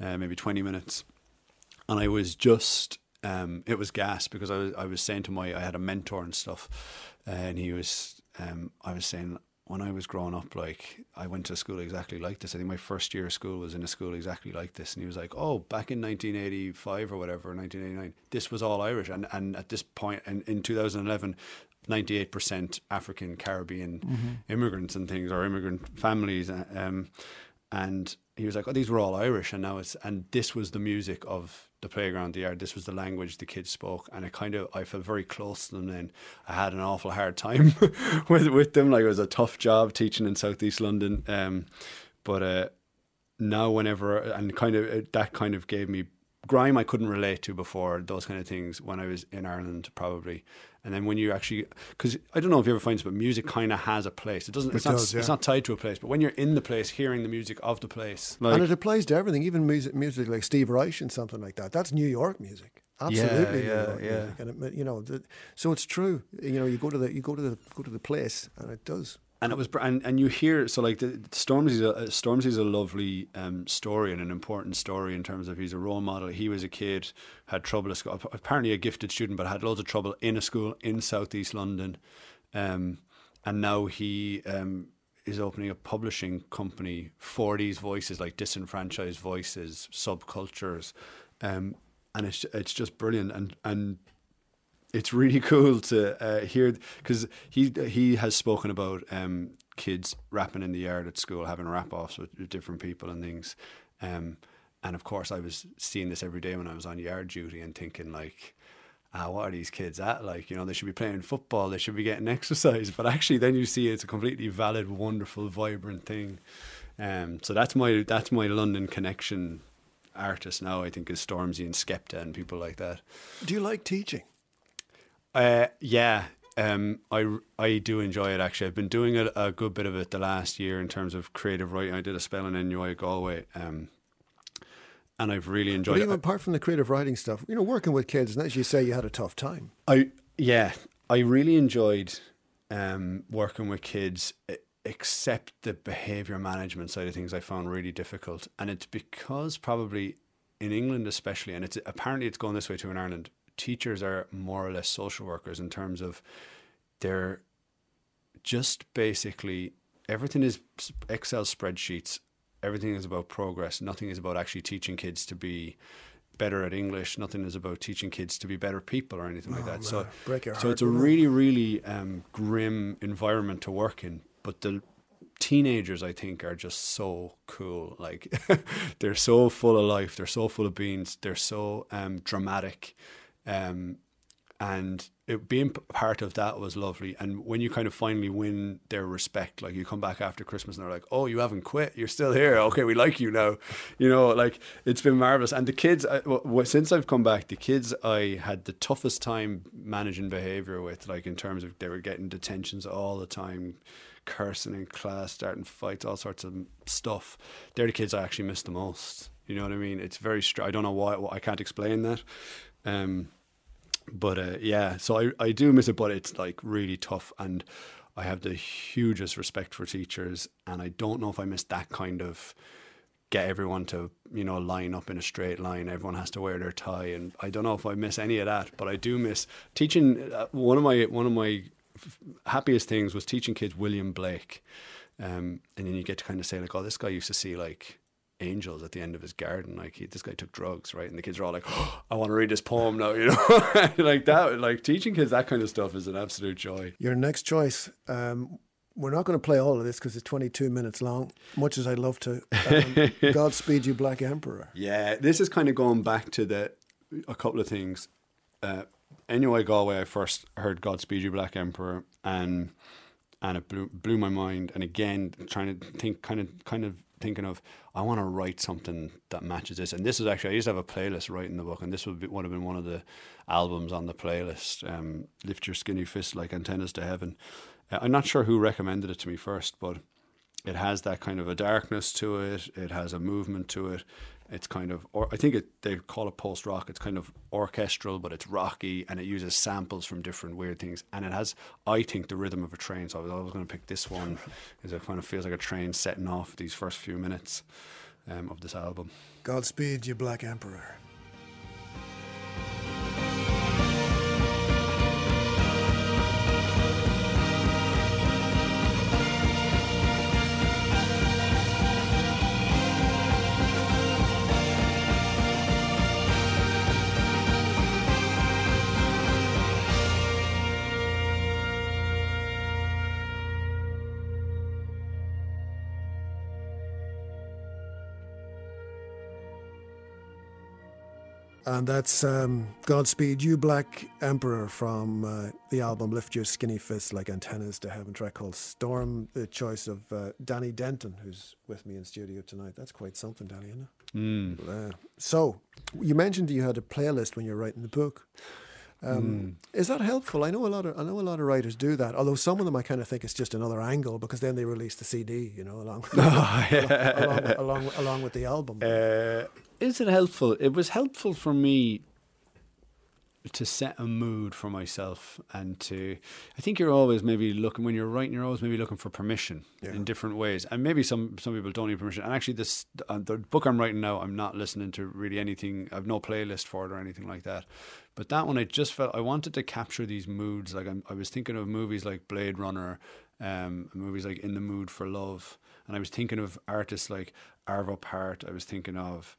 uh, maybe twenty minutes. And I was just, um, it was gas because I was I was saying to my I had a mentor and stuff, and he was, um, I was saying when I was growing up, like I went to a school exactly like this. I think my first year of school was in a school exactly like this. And he was like, "Oh, back in 1985 or whatever, 1989, this was all Irish." And and at this point, in, in 2011, 98% African Caribbean immigrants and things, or immigrant families. Um, and he was like, "Oh, these were all Irish," and now it's and this was the music of the playground, the yard. This was the language the kids spoke, and I kind of I felt very close to them. Then I had an awful hard time with with them. Like it was a tough job teaching in southeast London, um, but uh, now whenever and kind of that kind of gave me grime I couldn't relate to before those kind of things when I was in Ireland probably. And then when you actually, because I don't know if you ever find this, but music kind of has a place. It doesn't. It's It not. does, It's not tied to a place. But when you're in the place, hearing the music of the place, like and it applies to everything, even music, music like Steve Reich and something like that. That's New York music. Absolutely, yeah, yeah. music. And it, you know, the, so it's true. You know, you go to the you go to the go to the place, and it does. And it was and, and you hear so like the Stormzy's a Stormzy's a lovely um, story and an important story in terms of he's a role model. He was a kid had trouble at school, apparently a gifted student, but had loads of trouble in a school in southeast London, um, and now he um, is opening a publishing company for these voices like disenfranchised voices, subcultures, um, and it's it's just brilliant. And and it's really cool to uh, hear because he he has spoken about um, kids rapping in the yard at school, having rap offs with, different people and things. Um, and of course, I was seeing this every day when I was on yard duty and thinking like, ah, what are these kids at? Like, you know, they should be playing football, they should be getting exercise. But actually, then you see it's a completely valid, wonderful, vibrant thing. Um, so that's my that's my London connection artist now. I think is Stormzy and Skepta and people like that. Do you like teaching? Uh, yeah, um, I I do enjoy it actually. I've been doing a, a good bit of it the last year in terms of creative writing. I did a spell in NUI Galway, um, and I've really But enjoyed even it. apart from the creative writing stuff, you know, working with kids, and as you say, you had a tough time. I yeah, I really enjoyed um, working with kids, except the behavior management side of things. I found really difficult, and it's because probably in England, especially, and it's apparently it's going this way too in Ireland. Teachers are more or less social workers in terms of they're just basically everything is Excel spreadsheets. Everything is about progress. Nothing is about actually teaching kids to be better at English. Nothing is about teaching kids to be better people or anything like that. So, man, your so heart, it's a really, really um, grim environment to work in. But the teenagers, I think, are just so cool. Like they're so full of life. They're so full of beans. They're so um, dramatic. Um, and it, being part of that was lovely. And when you kind of finally win their respect, like you come back after Christmas and they're like, "Oh, you haven't quit. You're still here. Okay, we like you now." You know, like it's been marvelous. And the kids, I, w- w- since I've come back, the kids I had the toughest time managing behavior with, like in terms of they were getting detentions all the time, cursing in class, starting fights, all sorts of stuff. They're the kids I actually miss the most. You know what I mean? It's very. Str- I don't know why. I can't explain that. Um, but uh, yeah, so I, I do miss it, but it's like really tough, and I have the hugest respect for teachers, and I don't know if I miss that kind of get everyone to you know line up in a straight line. Everyone has to wear their tie, and I don't know if I miss any of that, but I do miss teaching. Uh, one of my one of my happiest things was teaching kids William Blake, um, and then you get to kind of say like, oh, this guy used to see like angels at the end of his garden. Like he, this guy took drugs, right? And the kids are all like, oh, "I want to read this poem now," you know, like that. Like teaching kids that kind of stuff is an absolute joy. Your next choice. Um, we're not going to play all of this because it's 22 minutes long, much as I'd love to. Um, Godspeed You, Black Emperor. Yeah, this is kind of going back to the a couple of things. Uh, NUI Galway, I first heard "Godspeed You, Black Emperor," and and it blew blew my mind. And again, trying to think, kind of, kind of thinking of, I want to write something that matches this. And this is actually, I used to have a playlist writing the book, and this would be, would have been one of the albums on the playlist. Um, Lift your skinny fist like antennas to heaven. Uh, I'm not sure who recommended it to me first, but it has that kind of a darkness to it. It has a movement to it. It's kind of, or I think it, they call it post rock. It's kind of orchestral, but it's rocky, and it uses samples from different weird things. And it has, I think, the rhythm of a train. So I was always going to pick this one, because it kind of feels like a train setting off these first few minutes um, of this album. Godspeed You, Black Emperor. And that's um, Godspeed You, Black Emperor from uh, the album Lift Your Skinny Fists Like Antennas to Heaven, track called Storm, the choice of uh, Danny Denton, who's with me in studio tonight. That's quite something, Danny, isn't it? Uh, so, you mentioned you had a playlist when you were writing the book. Um, Is that helpful? I know a lot of I know a lot of writers do that. Although some of them I kind of think it's just another angle because then they release the CD, you know, along along, with, along, along with the album. Uh, is it helpful? It was helpful for me to set a mood for myself and to I think you're always maybe looking when you're writing you're always maybe looking for permission in different ways. And maybe some some people don't need permission. And actually this uh, the book I'm writing now I'm not listening to really anything. I've no playlist for it or anything like that. But that one I just felt I wanted to capture these moods. Like I'm, I was thinking of movies like Blade Runner um, movies like In the Mood for Love. And I was thinking of artists like Arvo Part I was thinking of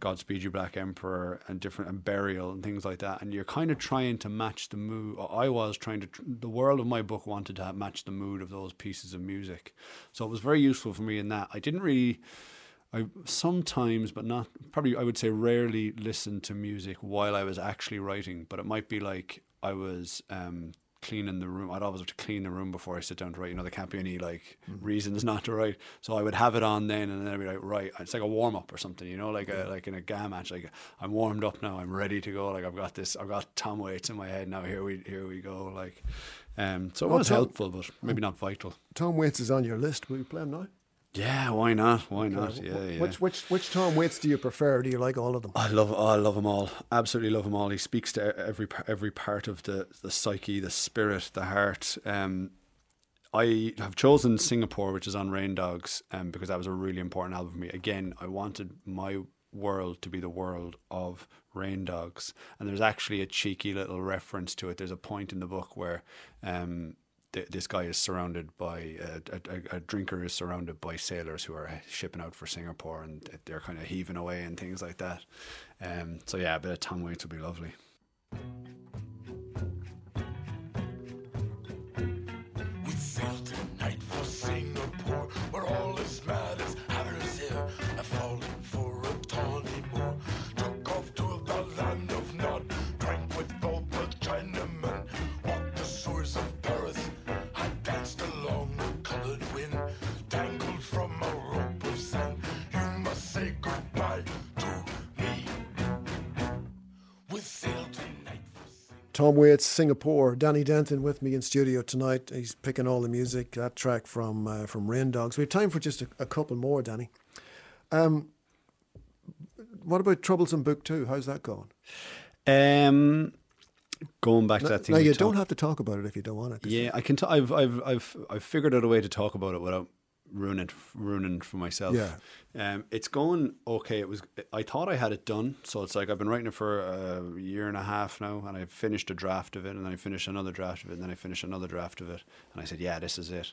Godspeed You Black Emperor and different and Burial and things like that. And you're kind of trying to match the mood. I was trying to. The world of my book wanted to have, match the mood of those pieces of music, so it was very useful for me in that. I didn't really. I sometimes, but not probably, I would say rarely listen to music while I was actually writing. But it might be like I was um, cleaning the room. I'd always have to clean the room before I sit down to write. You know, there can't be any like reasons not to write. So I would have it on then, and then I'd be like, right, it's like a warm up or something. You know, like a like in a GAA match. Like I'm warmed up now. I'm ready to go. Like I've got this. I've got Tom Waits in my head now. Here we here we go. Like, um, so it Well, was Tom- helpful, but maybe not vital. Tom Waits is on your list. Will you play him now? Yeah, why not? Why not? Yeah, yeah. Which which which Tom Waits do you prefer? Do you like all of them? I love, I love them all. Absolutely love them all. He speaks to every every part of the the psyche, the spirit, the heart. Um, I have chosen Singapore, which is on Rain Dogs, um, because that was a really important album for me. Again, I wanted my world to be the world of Rain Dogs, and there's actually a cheeky little reference to it. There's a point in the book where. Um, th- this guy is surrounded by a, a, drinker is surrounded by sailors who are shipping out for Singapore and they're kind of heaving away and things like that. Um, so yeah, a bit of Tom Waits would be lovely. Tom Waits, Singapore. Danny Denton with me in studio tonight. He's picking all the music. That track from uh, from Rain Dogs. We have time for just a, a couple more, Danny. Um, what about Troublesome Book Two? How's that going? Um, going back to that thing. now you don't have to talk about it if you don't want it. Yeah, I can. T- I've I've I've I've figured out a way to talk about it without ruining ruining for myself. Yeah. Um, it's going okay. It was. I thought I had it done, so it's like I've been writing it for a year and a half now, and I finished a draft of it, and then I finished another draft of it, and then I finished another draft of it, and I said, "Yeah, this is it,"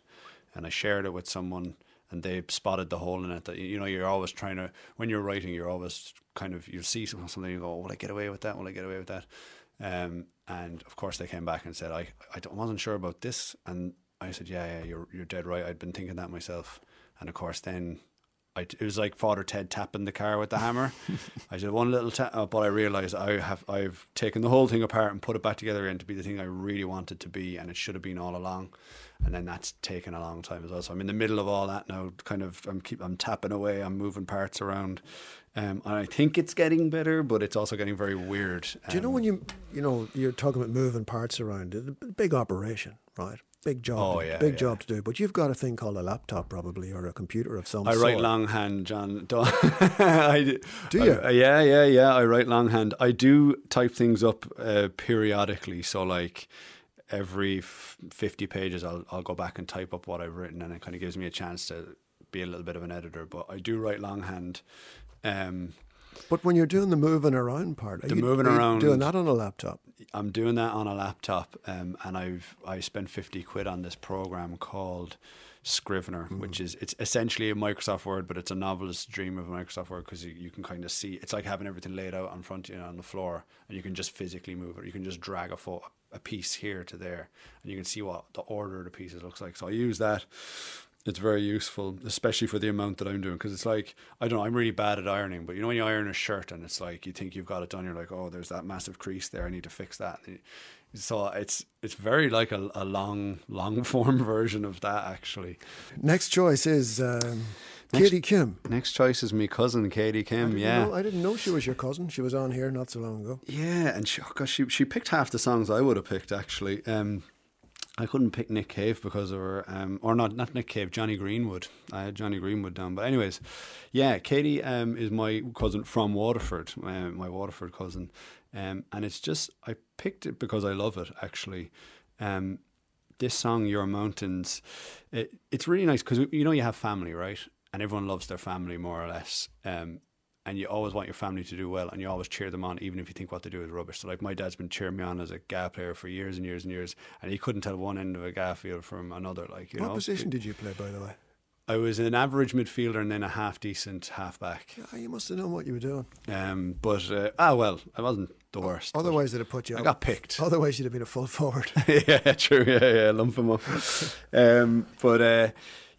and I shared it with someone. And they spotted the hole in it. That you know, you're always trying to when you're writing, you're always kind of you see something, you go, "Will I get away with that? Will I get away with that?" Um, and of course, they came back and said, "I, I wasn't sure about this," and I said, "Yeah, yeah, you're you're dead right. I'd been thinking that myself." And of course, then I, it was like Father Ted tapping the car with the hammer. I did one little tap, uh, but I realized I have I've taken the whole thing apart and put it back together again to be the thing I really wanted to be, and it should have been all along. And then that's taken a long time as well. So I'm in the middle of all that now. Kind of, I'm keep I'm tapping away. I'm moving parts around, um, and I think it's getting better, but it's also getting very weird. Do you know Um, when you you know you're talking about moving parts around? It's a big operation, right? Big job. Oh, to- yeah, big yeah. job to do. But you've got a thing called a laptop, probably, or a computer of some I sort. I write longhand, John. Do, I, Do you? I- yeah, yeah, yeah. I write longhand. I do type things up uh, periodically. So, like every f- fifty pages, I'll I'll go back and type up what I've written, and it kind of gives me a chance to be a little bit of an editor. But I do write longhand. Um, But when you're doing the moving around part, are The you, moving are around- doing that on a laptop. I'm doing that on a laptop, um, and I've I spent fifty quid on this program called Scrivener, which is it's essentially a Microsoft Word, but it's a novelist's dream of a Microsoft Word because you, you can kind of see it's like having everything laid out in front of you on the floor, and you can just physically move it. You can just drag a fo- a piece here to there, and you can see what the order of the pieces looks like. So I use that. It's very useful, especially for the amount that I'm doing, because it's like I don't know. I'm really bad at ironing, but you know when you iron a shirt and it's like you think you've got it done, you're like, oh, there's that massive crease there. I need to fix that. So it's it's very like a, a long long form version of that actually. Next choice is um, Next- Katie Kim. Next choice is me cousin Katie Kim. didn't Yeah, know- I didn't know she was your cousin. She was on here not so long ago. Yeah, and she, oh gosh, she she picked half the songs I would have picked actually. Um, I couldn't pick Nick Cave because of her, um, or not not Nick Cave, Jonny Greenwood. I had Jonny Greenwood down, but anyways, yeah, Katie um, is my cousin from Waterford, uh, my Waterford cousin, um, and it's just I picked it because I love it actually. Um, this song, Your Mountains, it, it's really nice because you know you have family, right? And everyone loves their family more or less. And you always want your family to do well, and you always cheer them on, even if you think what they do is rubbish. So, like my dad's been cheering me on as a GAA player for years and years and years, and he couldn't tell one end of a GAA field from another. Like you what know, position did you play, by the way? I was an average midfielder and then a half decent halfback. Ah, you must have known what you were doing. Um, but uh, ah well, I wasn't the worst. Otherwise, they'd have put you. I out. got picked. Otherwise, you'd have been a full forward. yeah, true. Yeah, yeah, lump them up. um, but uh,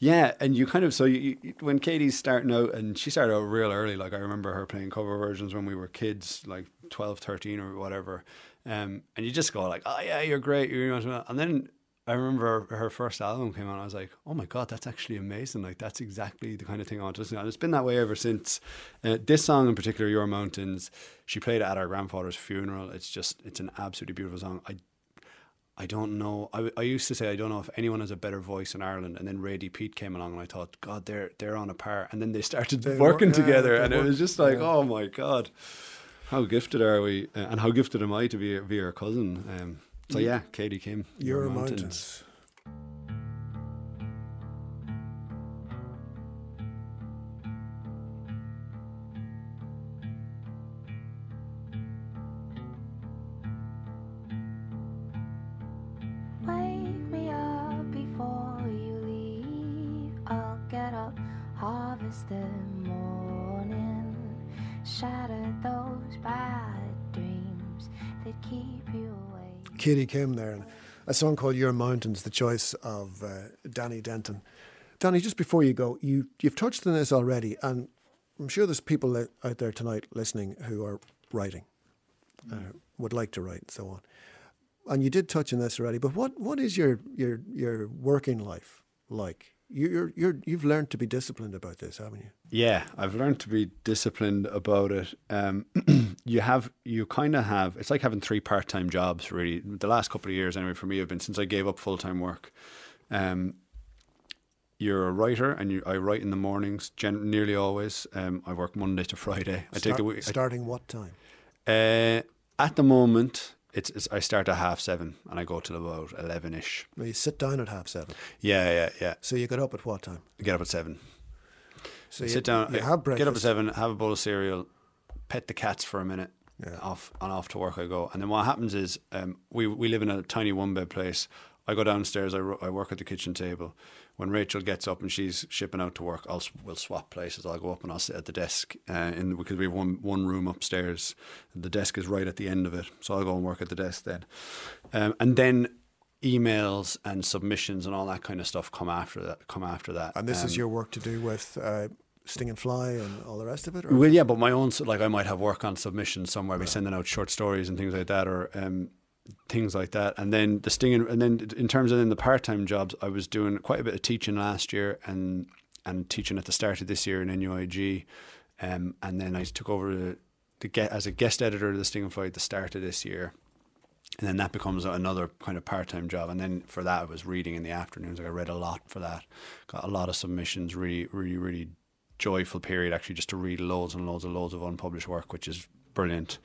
yeah, and you kind of so you, you, when Katie's starting out, and she started out real early. Like I remember her playing cover versions when we were kids, like 12, 13 or whatever. Um, and you just go like, oh yeah, you're great. You're, and then I remember her, first album came out. I was like, oh my god, that's actually amazing. Like that's exactly the kind of thing I want to listen to. And it's been that way ever since. Uh, this song in particular, Your Mountains, she played it at our grandfather's funeral. It's just, it's an absolutely beautiful song. I I don't know. I, I used to say I don't know if anyone has a better voice in Ireland, and then Radie Peat came along, and I thought, God, they're they're on a par, and then they started They working work- yeah, together, they and it was just like, yeah. oh my God, how gifted are we, uh, and how gifted am I to be be her cousin? Um, so yeah, Katie Kim, Your mountains. Wake harvest the morning. Shatter those bad dreams that keep you awake. Katie Kim there, and a song called Your Mountains, the choice of uh, Danny Denton. Danny, just before you go, you, you've touched on this already, and I'm sure there's people out there tonight listening who are writing, uh, would like to write, and so on. And you did touch on this already, but what, what is your, your, your working life like? You- You're, you're, you've learned to be disciplined about this, haven't you? Yeah, I've learned to be disciplined about it. Um, you have, you kind of have. It's like having three part-time jobs. Really, the last couple of years, anyway, for me, have been since I gave up full-time work. Um, you're a writer, and you, I write in the mornings, gen- nearly always. Um, I work Monday to Friday. I take the week. starting what time? Uh, at the moment, it's, it's I start at half seven and I go till about eleven ish. Well, you sit down at half seven. Yeah, yeah, yeah. So you get up at what time? Get up at seven. So I you, sit down. You I have breakfast. Get up at seven. Have a bowl of cereal. Pet the cats for a minute. Yeah. Off and off to work I go. And then what happens is, um, we we live in a tiny one bed place. I go downstairs. I, ro- I work at the kitchen table. When Rachel gets up and she's shipping out to work, I'll we'll swap places. I'll go up and I'll sit at the desk. Uh, in because we have one one room upstairs. The desk is right at the end of it, so I'll go and work at the desk then. Um, and then emails and submissions and all that kind of stuff come after that. Come after that. And this is Um, your work to do with uh, Stinging Fly and all the rest of it? Or? Well, yeah, but my own like I might have work on submissions somewhere, be sending out short stories and things like that, or um, things like that. And then the sting, and then in terms of then the part time jobs, I was doing quite a bit of teaching last year, and and teaching at the start of this year in NUIG, um, and then I took over the, get as a guest editor of the Stinging Fly at the start of this year. And then that becomes another kind of part time job. And then for that, I was reading in the afternoons. Like I read a lot for that. Got a lot of submissions. Really, really, really joyful period actually just to read loads and loads and loads of unpublished work, which is brilliant.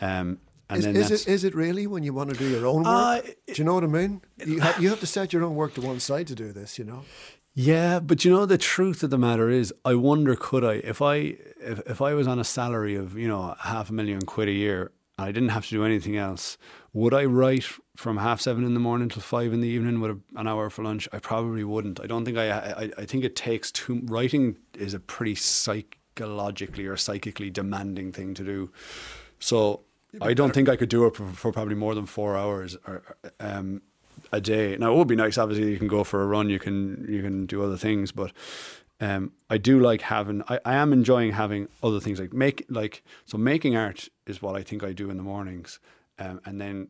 Um, Is, is it is it really when you want to do your own work? Uh, do you know what I mean? You have, you have to set your own work to one side to do this. You know. Yeah, but you know the truth of the matter is, I wonder could I if I if, if I was on a salary of you know half a million quid a year and I didn't have to do anything else, would I write from half seven in the morning till five in the evening with a, an hour for lunch? I probably wouldn't. I don't think I, I. I think it takes too. Writing is a pretty psychologically or psychically demanding thing to do. So I don't think I could do it for, for probably more than four hours or, um, a day. Now it would be nice. Obviously, you can go for a run. You can you can do other things, but um, I do like having. I, I am enjoying having other things like make like so making art is what I think I do in the mornings, um, and then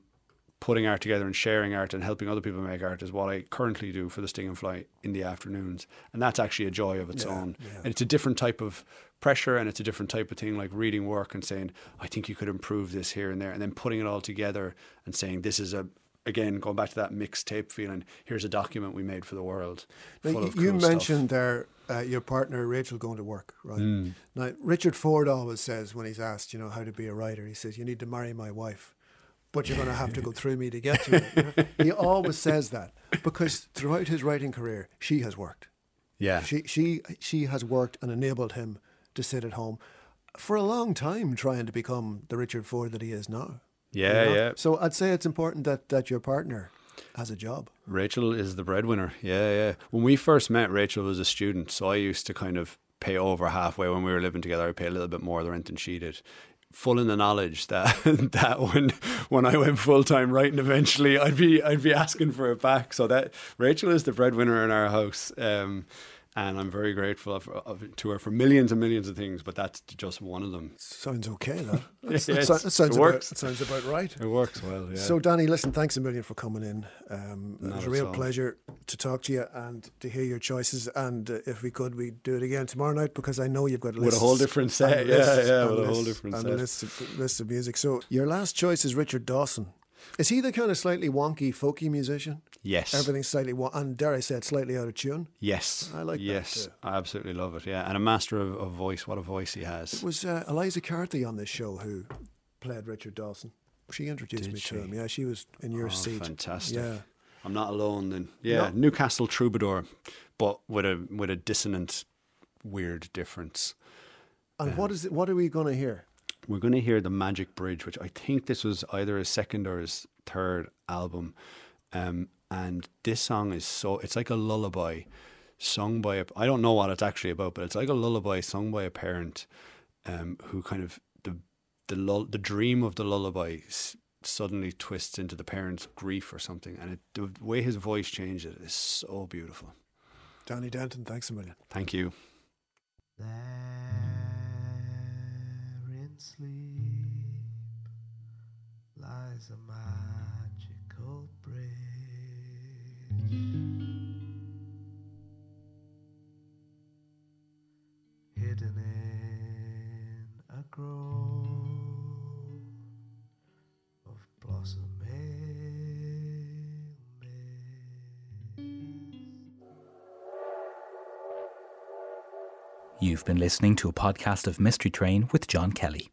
putting art together and sharing art and helping other people make art is what I currently do for the Stinging Fly in the afternoons, and that's actually a joy of its Yeah, own. yeah. And it's a different type of pressure, and it's a different type of thing, like reading work and saying, "I think you could improve this here and there," and then putting it all together and saying, "This is a." Again, going back to that mixtape feeling, here's a document we made for the world. Now, you cool stuff. mentioned there uh, your partner Rachel going to work, right? Mm. Now Richard Ford always says when he's asked, you know, how to be a writer, he says you need to marry my wife, but you're going to have to go through me to get to it. He always says that because throughout his writing career, she has worked. Yeah. She she she has worked and enabled him to sit at home for a long time, trying to become the Richard Ford that he is now. you Yeah, know? yeah. So I'd say it's important that that your partner has a job. Rachel is the breadwinner. Yeah, yeah. When we first met, Rachel was a student, so I used to kind of pay over halfway when we were living together. I pay a little bit more of the rent than she did. Full in the knowledge that that when when I went full time writing, eventually I'd be I'd be asking for it back. So that Rachel is the breadwinner in our house. Um, and I'm very grateful of, of, to her for millions and millions of things, but that's just one of them. Sounds okay, that. Yes, that, yes, that sounds it works. that sounds about right. It works well, yeah. So, Danny, listen, thanks a million for coming in. Um, it was a real all. pleasure to talk to you and to hear your choices. And uh, if we could, we'd do it again tomorrow night because I know you've got With a whole different set, yeah, yeah, and with a whole different and set. Lists of, lists of music. So, your last choice is Richard Dawson. Is he the kind of slightly wonky, folky musician? yes. Everything's slightly, won- and dare I say it, slightly out of tune. Yes. I like that Yes. I absolutely love it. Yeah. And a master of, of voice. What a voice he has. It was uh, Eliza Carthy on this show who played Richard Dawson. She introduced Did me she? to him. Yeah, she was in your Oh, seat. fantastic. Yeah. I'm not alone then. Yeah. No. Newcastle troubadour, but with a with a dissonant, weird difference. And what is it? What are we going to hear? We're going to hear the Magic Bridge, which I think this was either his second or his third album. Um, and this song is so it's like a lullaby sung by a I don't know what it's actually about, but it's like a lullaby sung by a parent um, who kind of the the lull, the dream of the lullaby s- suddenly twists into the parent's grief or something, and it, the way his voice changes is so beautiful. Danny Denton, thanks a million. Thank you. There in sleep lies a magical bridge. Hidden in a grove of You've been listening to a podcast of Mystery Train with John Kelly.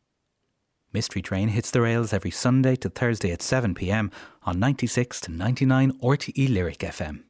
Mystery Train hits the rails every Sunday to Thursday at 7 pm on 96 to 99 RTE Lyric FM.